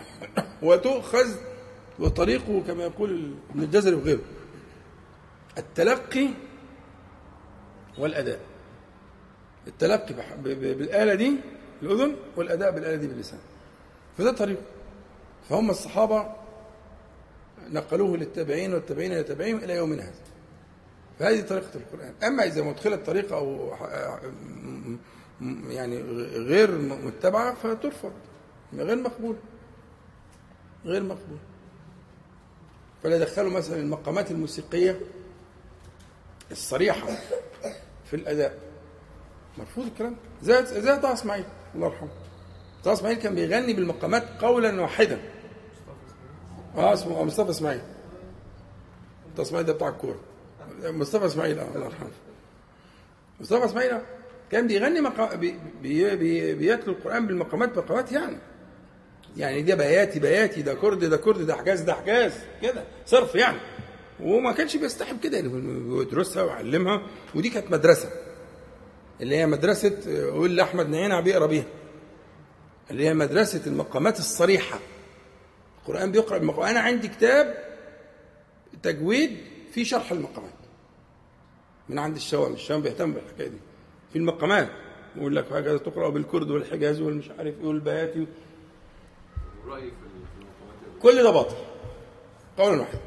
وتؤخذ وطريقه كما يقول ابن الجزري وغيره. التلقي والأداء. التلقي بالآلة دي الأذن والأداء بالآلة دي باللسان. فده طريقه. فهم الصحابة نقلوه للتابعين والتابعين للتابعين إلى يومنا هذا. فهذه طريقة القرآن. أما إذا مدخلت طريقة أو يعني غير متبعة فترفض. غير مقبول. غير مقبول. فلا دخلوا مثلا المقامات الموسيقية الصريحة في الأداء. مرفوض الكلام. زي زي طه اسماعيل الله يرحمه. طه اسماعيل كان بيغني بالمقامات قولا واحدا. آه اسمه مصطفى اسماعيل. طه اسماعيل ده بتاع الكورة. مصطفى اسماعيل آه الله يرحمه. مصطفى اسماعيل. كان بيغني مقا... بي... بي... بي... بيتلو القرآن بالمقامات مقامات يعني. يعني ده بياتي بياتي ده كرد ده كرد ده حجاز ده حجاز كده صرف يعني. وما كانش بيستحب كده يعني بيدرسها ويعلمها. ودي كانت مدرسة. اللي هي مدرسة آه، قول لأحمد نعينة بيقرا بيها. اللي هي مدرسة المقامات الصريحة. القرآن بيقرأ بالمقامات أنا عندي كتاب تجويد في شرح المقامات. من عند الشوام الشوام بيهتم بالحكاية دي. في المقامات. يقول لك هكذا تقرأ بالكرد والحجاز والمش عارف إيه والبياتي. المقامات كل ده باطل. قولا واحد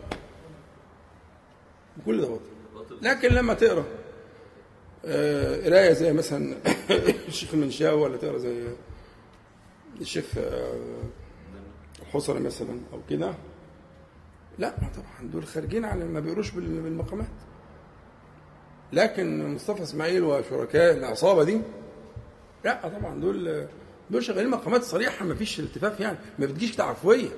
كل ده باطل. لكن لما تقرأ آه، قراية زي مثلا الشيخ المنشاوي ولا تقرأ زي الشيخ آه، الحصري مثلا أو كده لا طبعا دول خارجين عن ما بيقروش بال- بالمقامات. لكن مصطفى إسماعيل وشركاء العصابة دي لا طبعا دول دول شغالين مقامات صريحة ما فيش التفاف يعني ما بتجيش عفوية.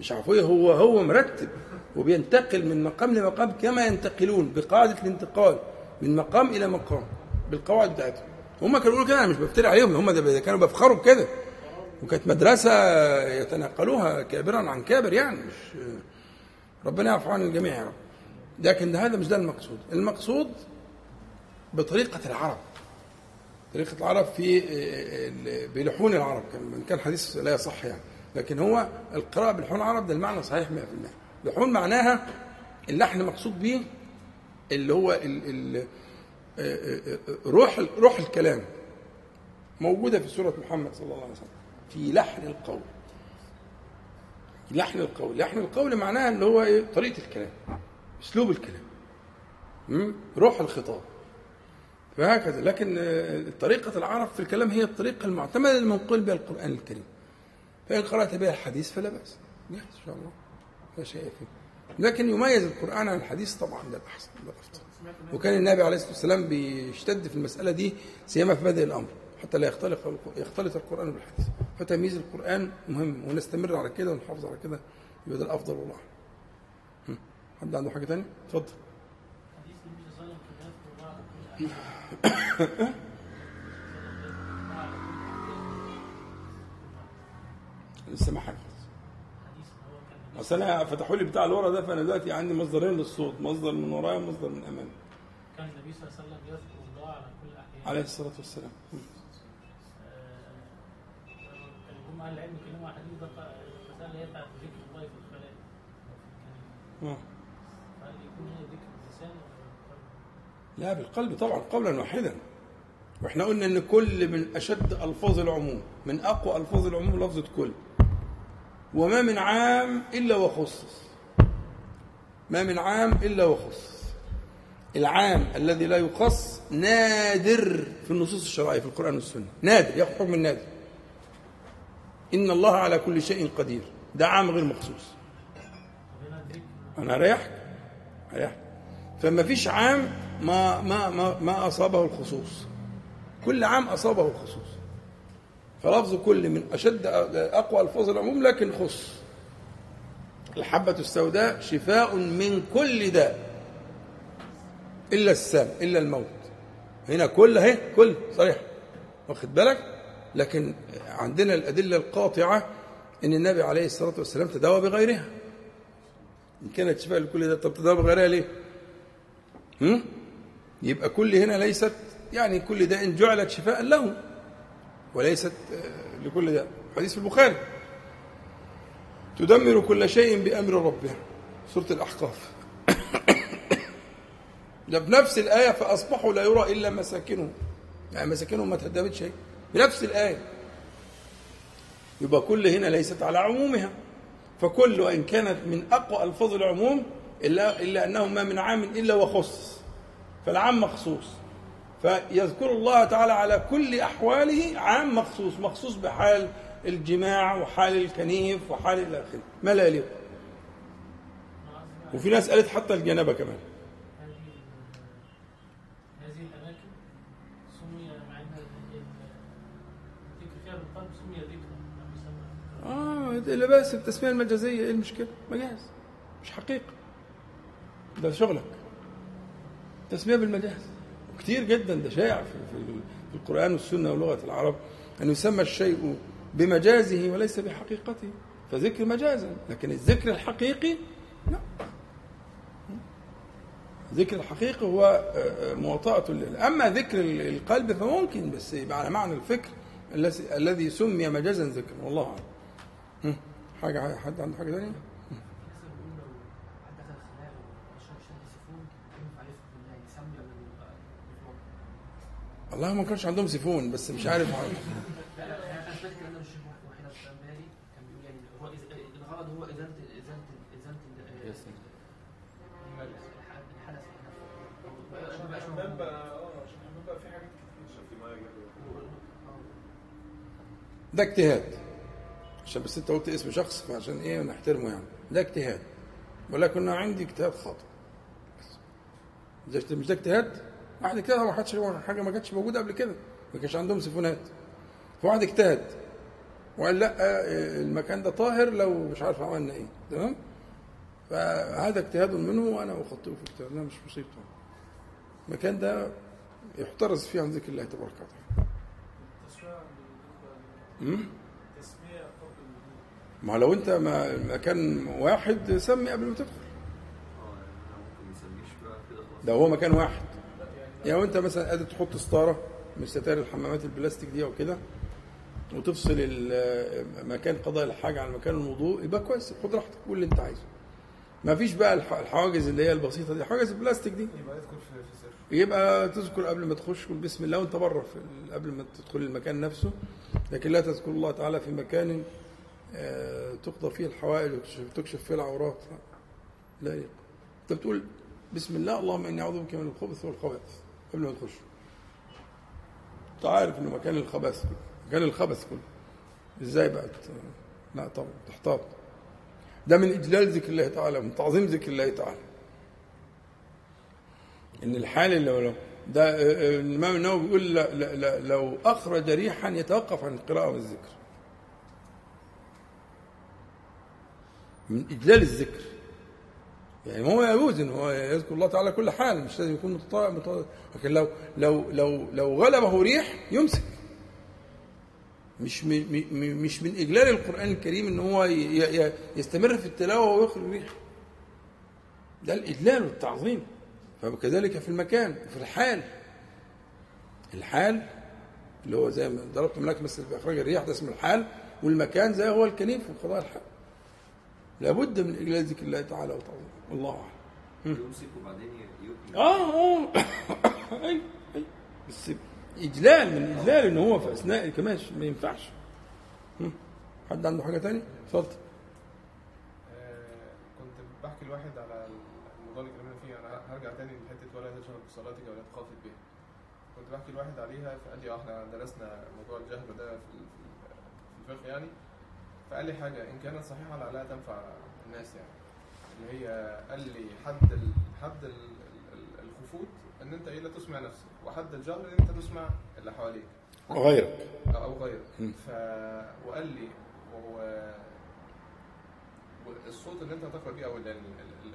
مش عفوية هو هو مرتب وبينتقل من مقام لمقام كما ينتقلون بقاعدة الانتقال من مقام إلى مقام بالقواعد بتاعتهم هم كانوا بيقولوا كده أنا مش بفتري عليهم هم ده كانوا بيفخروا بكده. وكانت مدرسة يتنقلوها كابرا عن كابر يعني مش ربنا يعفو عن الجميع يا رب. لكن ده هذا مش ده المقصود. المقصود بطريقة العرب. طريقة العرب في بلحون العرب كان كان حديث لا يصح يعني. لكن هو القراءة بلحون العرب ده المعنى صحيح 100% لحون معناها اللحن مقصود به اللي هو ال ال روح روح الكلام. موجودة في سورة محمد صلى الله عليه وسلم. في لحن القول. لحن القول. لحن القول معناها اللي هو إيه؟ طريقة الكلام أسلوب الكلام؟ روح الخطاب. فهكذا. لكن آه، طريقة العرب في الكلام هي الطريقة المعتمدة المنقول بها القرآن الكريم. فإن قرأت بها الحديث فلا بأس. إن شاء الله. لا شيء فيه. لكن يميز القرآن عن الحديث طبعا ده الأحسن ده وكان النبي عليه الصلاة والسلام بيشتد في المسألة دي سيما في بدء الأمر. حتى لا يختلط يختلط القرآن بالحديث. فتمييز القرآن مهم ونستمر على كده ونحافظ على كده يبقى ده الأفضل والله. حد عنده حاجة تانية؟ اتفضل. حديث النبي صلى الله عليه وسلم في الناس والله على كل أحيان. لسه ما كان أصل أنا فتحوا لي بتاع اللي ورا ده فأنا دلوقتي عندي مصدرين للصوت مصدر من ورايا ومصدر من أمامي. كان النبي صلى الله عليه وسلم يذكر الله على كل أحيان عليه الصلاة والسلام. العلم اللي هي بتاعت ذكر الله في آه. فهل يكون هنا ذكر باللسان؟ لا بالقلب طبعا قولا واحدا. وإحنا قلنا إن كل من أشد ألفاظ العموم من أقوى ألفاظ العموم لفظة كل. وما من عام إلا وخصص. ما من عام إلا وخصص. العام الذي لا يخص نادر في النصوص الشرعية في القرآن والسنة. نادر ياخذ حكم النادر إن الله على كل شيء قدير. ده عام غير مخصوص. أنا اريحك اريحك فما فيش عام ما ما ما ما أصابه الخصوص. كل عام أصابه الخصوص. فلفظ كل من أشد أقوى ألفاظ العموم لكن خص. الحبة السوداء شفاء من كل داء. إلا السام إلا الموت. هنا كل أهي كل. صريح. واخد بالك؟ لكن عندنا الأدلة القاطعة أن النبي عليه الصلاة والسلام تداوى بغيرها. إن كانت شفاء لكل ده طب تداوى بغيرها ليه؟ هم؟ يبقى كل هنا ليست يعني كل داء جعلت شفاء له وليست آه، لكل داء. حديث في البخاري. تدمر كل شيء بأمر ربها سورة الأحقاف. ده بنفس الآية فأصبحوا لا يرى إلا مساكنهم يعني مساكنهم ما تهدمت شيء بنفس الآية. يبقى كل هنا ليست على عمومها. فكل وإن كانت من أقوى ألفاظ العموم إلا, إلا أنه ما من عام إلا وخص. فالعام مخصوص. فيذكر الله تعالى على كل أحواله عام مخصوص. مخصوص بحال الجماع وحال الكنيف وحال إلى آخره. ما لا يليق وفي ناس قالت حتى الجنابة كمان هذه هذه الأماكن سمي مع أن ال- ال- الذكر فيها بالقلب سمي ذكرا لم يسمى آه لا بأس بالتسمية المجازية إيه المشكلة؟ مجاز مش حقيقة. ده شغلك. تسمية بالمجاز. وكتير جدا ده شائع في, القرآن والسنة ولغة العرب أن يسمى الشيء بمجازه وليس بحقيقته. فذكر مجازا لكن الذكر الحقيقي لا. ذكر الحقيقي هو آه، مواطأة أما ذكر ال- القلب فممكن بس يبقى على معنى الفكر الذي سمي مجازا ذكرا. والله أعلم. هم. حاجة حد عنده يبقى يطلق؟ والله ما كانش عندهم سيفون بس مش عارف لا لا أنا واحد بالي كان بيقول يعني هو الغرض هو ازاله ازاله إزالة ال- الح- الحدث عشان الحمام بقى آه عشان الحمام بقى في حاجات كتير آه. ده اجتهاد عشان بس انت قلت اسم شخص فعشان إيه نحترمه يعني. ده اجتهاد. ولكن أنا عندي اجتهاد خاطئ. مش ده اجتهاد؟ واحد اجتهد ما حدش حاجة ما كانتش موجودة قبل كده. ما كانش عندهم سيفونات. فواحد اجتهد. وقال لا آه، المكان ده طاهر لو مش عارف عملنا إيه. تمام؟ فهذا اجتهاد منه وأنا أخطئه في اجتهاد مش مصيبته المكان ده يحترز فيه عن ذكر الله تبارك وتعالى التسمية أمم؟ التسمية قبل الوضوء ما لو انت ما مكان واحد سمي قبل ما تدخل. ده هو مكان واحد. يعني وانت مثلا قادر تحط ستاره من ستائر الحمامات البلاستيك دي أو كده وتفصل مكان قضاء الحاجة عن مكان الوضوء يبقى كويس. خد راحتك قول اللي انت عايزه. ما فيش بقى الح- الحواجز اللي هي البسيطة دي. حواجز البلاستيك دي. يبقى في يبقى تذكر قبل ما تخش قول بسم الله وانت بره قبل ما تدخل المكان نفسه. لكن لا تذكر الله تعالى في مكان تقضى فيه الحوائج وتكشف- تكشف فيه العورات. لا يليق انت بتقول بسم الله اللهم إني أعوذ بك من الخبث والخبائث. قبل ما تخش أنت عارف إنه مكان الخبث كله. مكان الخبث كله. إزاي بقى ت- لا طبعا تحتاط. ده من إجلال ذكر الله تعالى من تعظيم ذكر الله تعالى. إن الحال اللي لو ده آه، آه، الإمام النووي بيقول لو أخرج ريحا يتوقف عن القراءة والذكر. من إجلال الذكر. يعني هو يجوز إن هو يذكر الله تعالى كل حال مش لازم يكون متطابق متطابق. لكن لو لو لو لو غلبه ريح يمسك. مش مش من إجلال القرآن الكريم إن هو يستمر في التلاوة ويخرج ريح. ده الإجلال والتعظيم. فكذلك في المكان وفي الحال. الحال اللي هو زي ما ضربت لك مثل اخراج الريح ده اسمه الحال. والمكان زي هو الكنيف وقضاء الحال. لابد من اجلال ذكر الله تعالى وتعظيمه. والله أعلم. يمسك وبعدين آه آه. أي أي. بس إجلال من إجلال ان هو في أثناء كمان ما ينفعش. حد عنده حاجة تاني اتفضل. آه، كنت بحكي لواحد على الموضوع اللي اتكلمنا فيه. أنا هرجع تاني لحتة ولا تشغل بصلاتك ولا تخافت بها كنت بحكي لواحد عليها فقال لي آه إحنا درسنا موضوع الجهل ده في الفقه يعني. فقال لي حاجة إن كانت صحيحة لعلها تنفع الناس يعني. اللي هي قال لي حد ال... حد ال... ال- الخفوت إن أنت إيه لا تسمع نفسك وحد الجهل إن أنت تسمع اللي حواليك. وغيرك. أو غيرك. مم. ف وقال لي وهو الصوت اللي أنت هتقرأ بيه أو ال-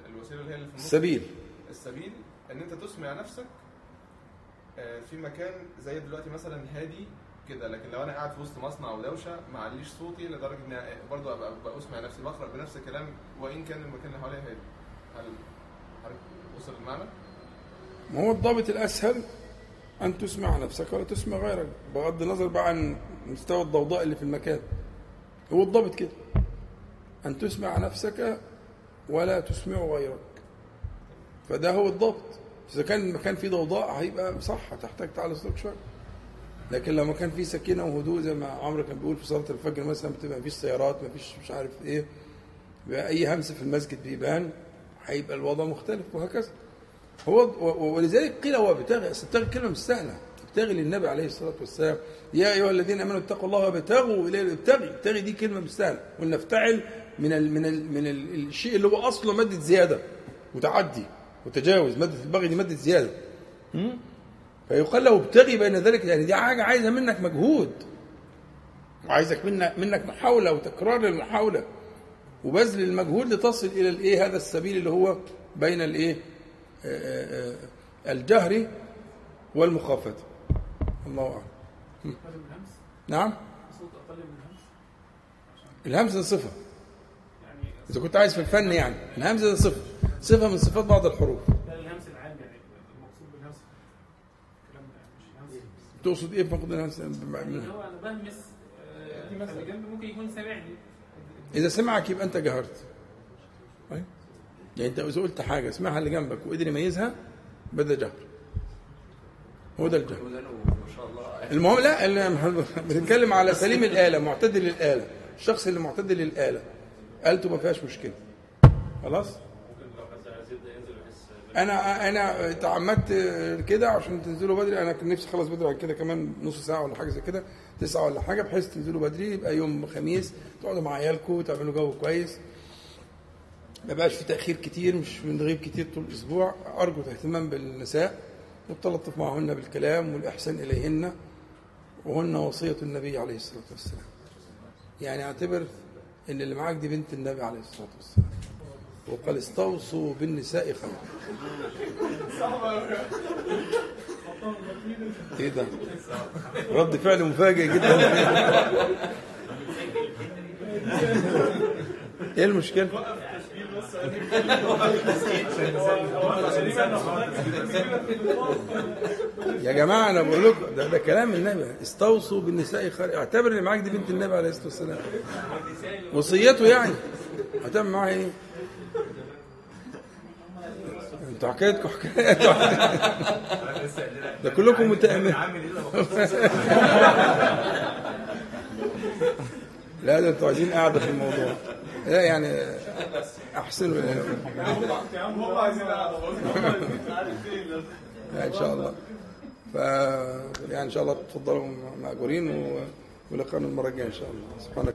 الوسيلة اللي هي اللي في النص. السبيل. السبيل إن أنت تسمع نفسك آه، في مكان زي دلوقتي مثلا هادي كده لكن لو أنا قاعد في وسط مصنع أو دوشه ما عليش صوتي لدرجة ان برضه أبقى أسمع نفسي بقرأ بنفس الكلام وإن كان المكان اللي حواليا هادي. هل حضرتك وصل المعنى؟ ما هو الضابط الأسهل أن تسمع نفسك ولا تسمع غيرك بغض النظر بقى عن مستوى الضوضاء اللي في المكان. هو الضابط كده. أن تسمع نفسك ولا تسمع غيرك. فده هو الضابط. إذا كان المكان فيه ضوضاء هيبقى صح هتحتاج تعلي صوتك شوية. لكن لو مكان فيه سكينة وهدوء زي ما عمرو كان بيقول في صلاة الفجر مثلا بتبقى مفيش سيارات مفيش مش عارف إيه أي همس في المسجد بيبان هيبقى الوضع مختلف وهكذا. هو ولذلك قيل هو ابتغي أصل ابتغي كلمة مش سهلة. ابتغي للنبي عليه الصلاة والسلام. يا أيها الذين آمنوا اتقوا الله وابتغوا إليه. ابتغي ابتغي دي كلمة مش سهلة. قلنا افتعل من ال من ال من ال الشيء اللي هو أصله مادة زيادة. وتعدي وتجاوز. مادة البغي دي مادة زيادة? فيقال له ابتغي بين ذلك يعني دي حاجة عايزة منك مجهود وعايزك منك منك محاولة وتكرار للمحاوله وبذل المجهود لتصل إلى الإيه هذا السبيل اللي هو بين الإيه آه، آه، الجهر والمخافة. الله أعلم. نعم. الهمزة ده صفة. يعني إذا كنت عايز في الفن يعني الهمزة ده صفة. صفة من صفات بعض الحروف ده الهمس العام يعني المقصود بالهمس الكلام ده مش الهمس تقصد بفقد الهمزة اللي هو أنا بهمس آه، اللي جنبي ممكن يكون سامعني إذا سمعك يبقى أنت جهرت. يعني أنت إذا قلت حاجة سمعها اللي جنبك وقدر يميزها بدأ جهر. هو ده الجهر. ودانه ما شاء الله. المهم لا بنتكلم على سليم الآلة معتدل الآلة. الشخص اللي معتدل الآلة آلته ما فيهاش مشكلة. خلاص ممكن لو حد عايز يبدا ينزل يحس أنا أنا تعمدت كده عشان تنزلوا بدري. أنا كان نفسي أخلص بدري كده كمان نص ساعة ولا حاجة زي كده تسعة ولا حاجة بحيث تنزلوا بدري يبقى يوم خميس تقعدوا مع عيالكم تعملوا جو كويس. ما بقاش في تأخير كتير مش بنغيب كتير طول الأسبوع. أرجو الاهتمام بالنساء والتلطف معهن بالكلام والإحسان إليهن وهن وصية النبي عليه الصلاة والسلام. يعني أعتبر إن اللي معاك دي بنت النبي عليه الصلاة والسلام. وقال استوصوا بالنساء خيرا إيه ده؟ رد فعل مفاجئ جدا. إيه المشكلة؟ يا جماعة أنا بقول لكم ده, ده كلام النبي. استوصوا بالنساء خيرا اعتبر اللي معاك دي بنت النبي عليه الصلاة والسلام. وصيته يعني. هتعمل معاها إيه؟ أنتوا حكايتكم حكاية. ده كلكم متأمل لا ده أنتوا عايزين قاعدة في الموضوع. لا يعني احسنوا هم عايزين قاعدة إن شاء الله. ف يعني إن شاء الله تفضلوا مأجورين و- ولقانا المرة الجاية إن شاء الله. سبحانك.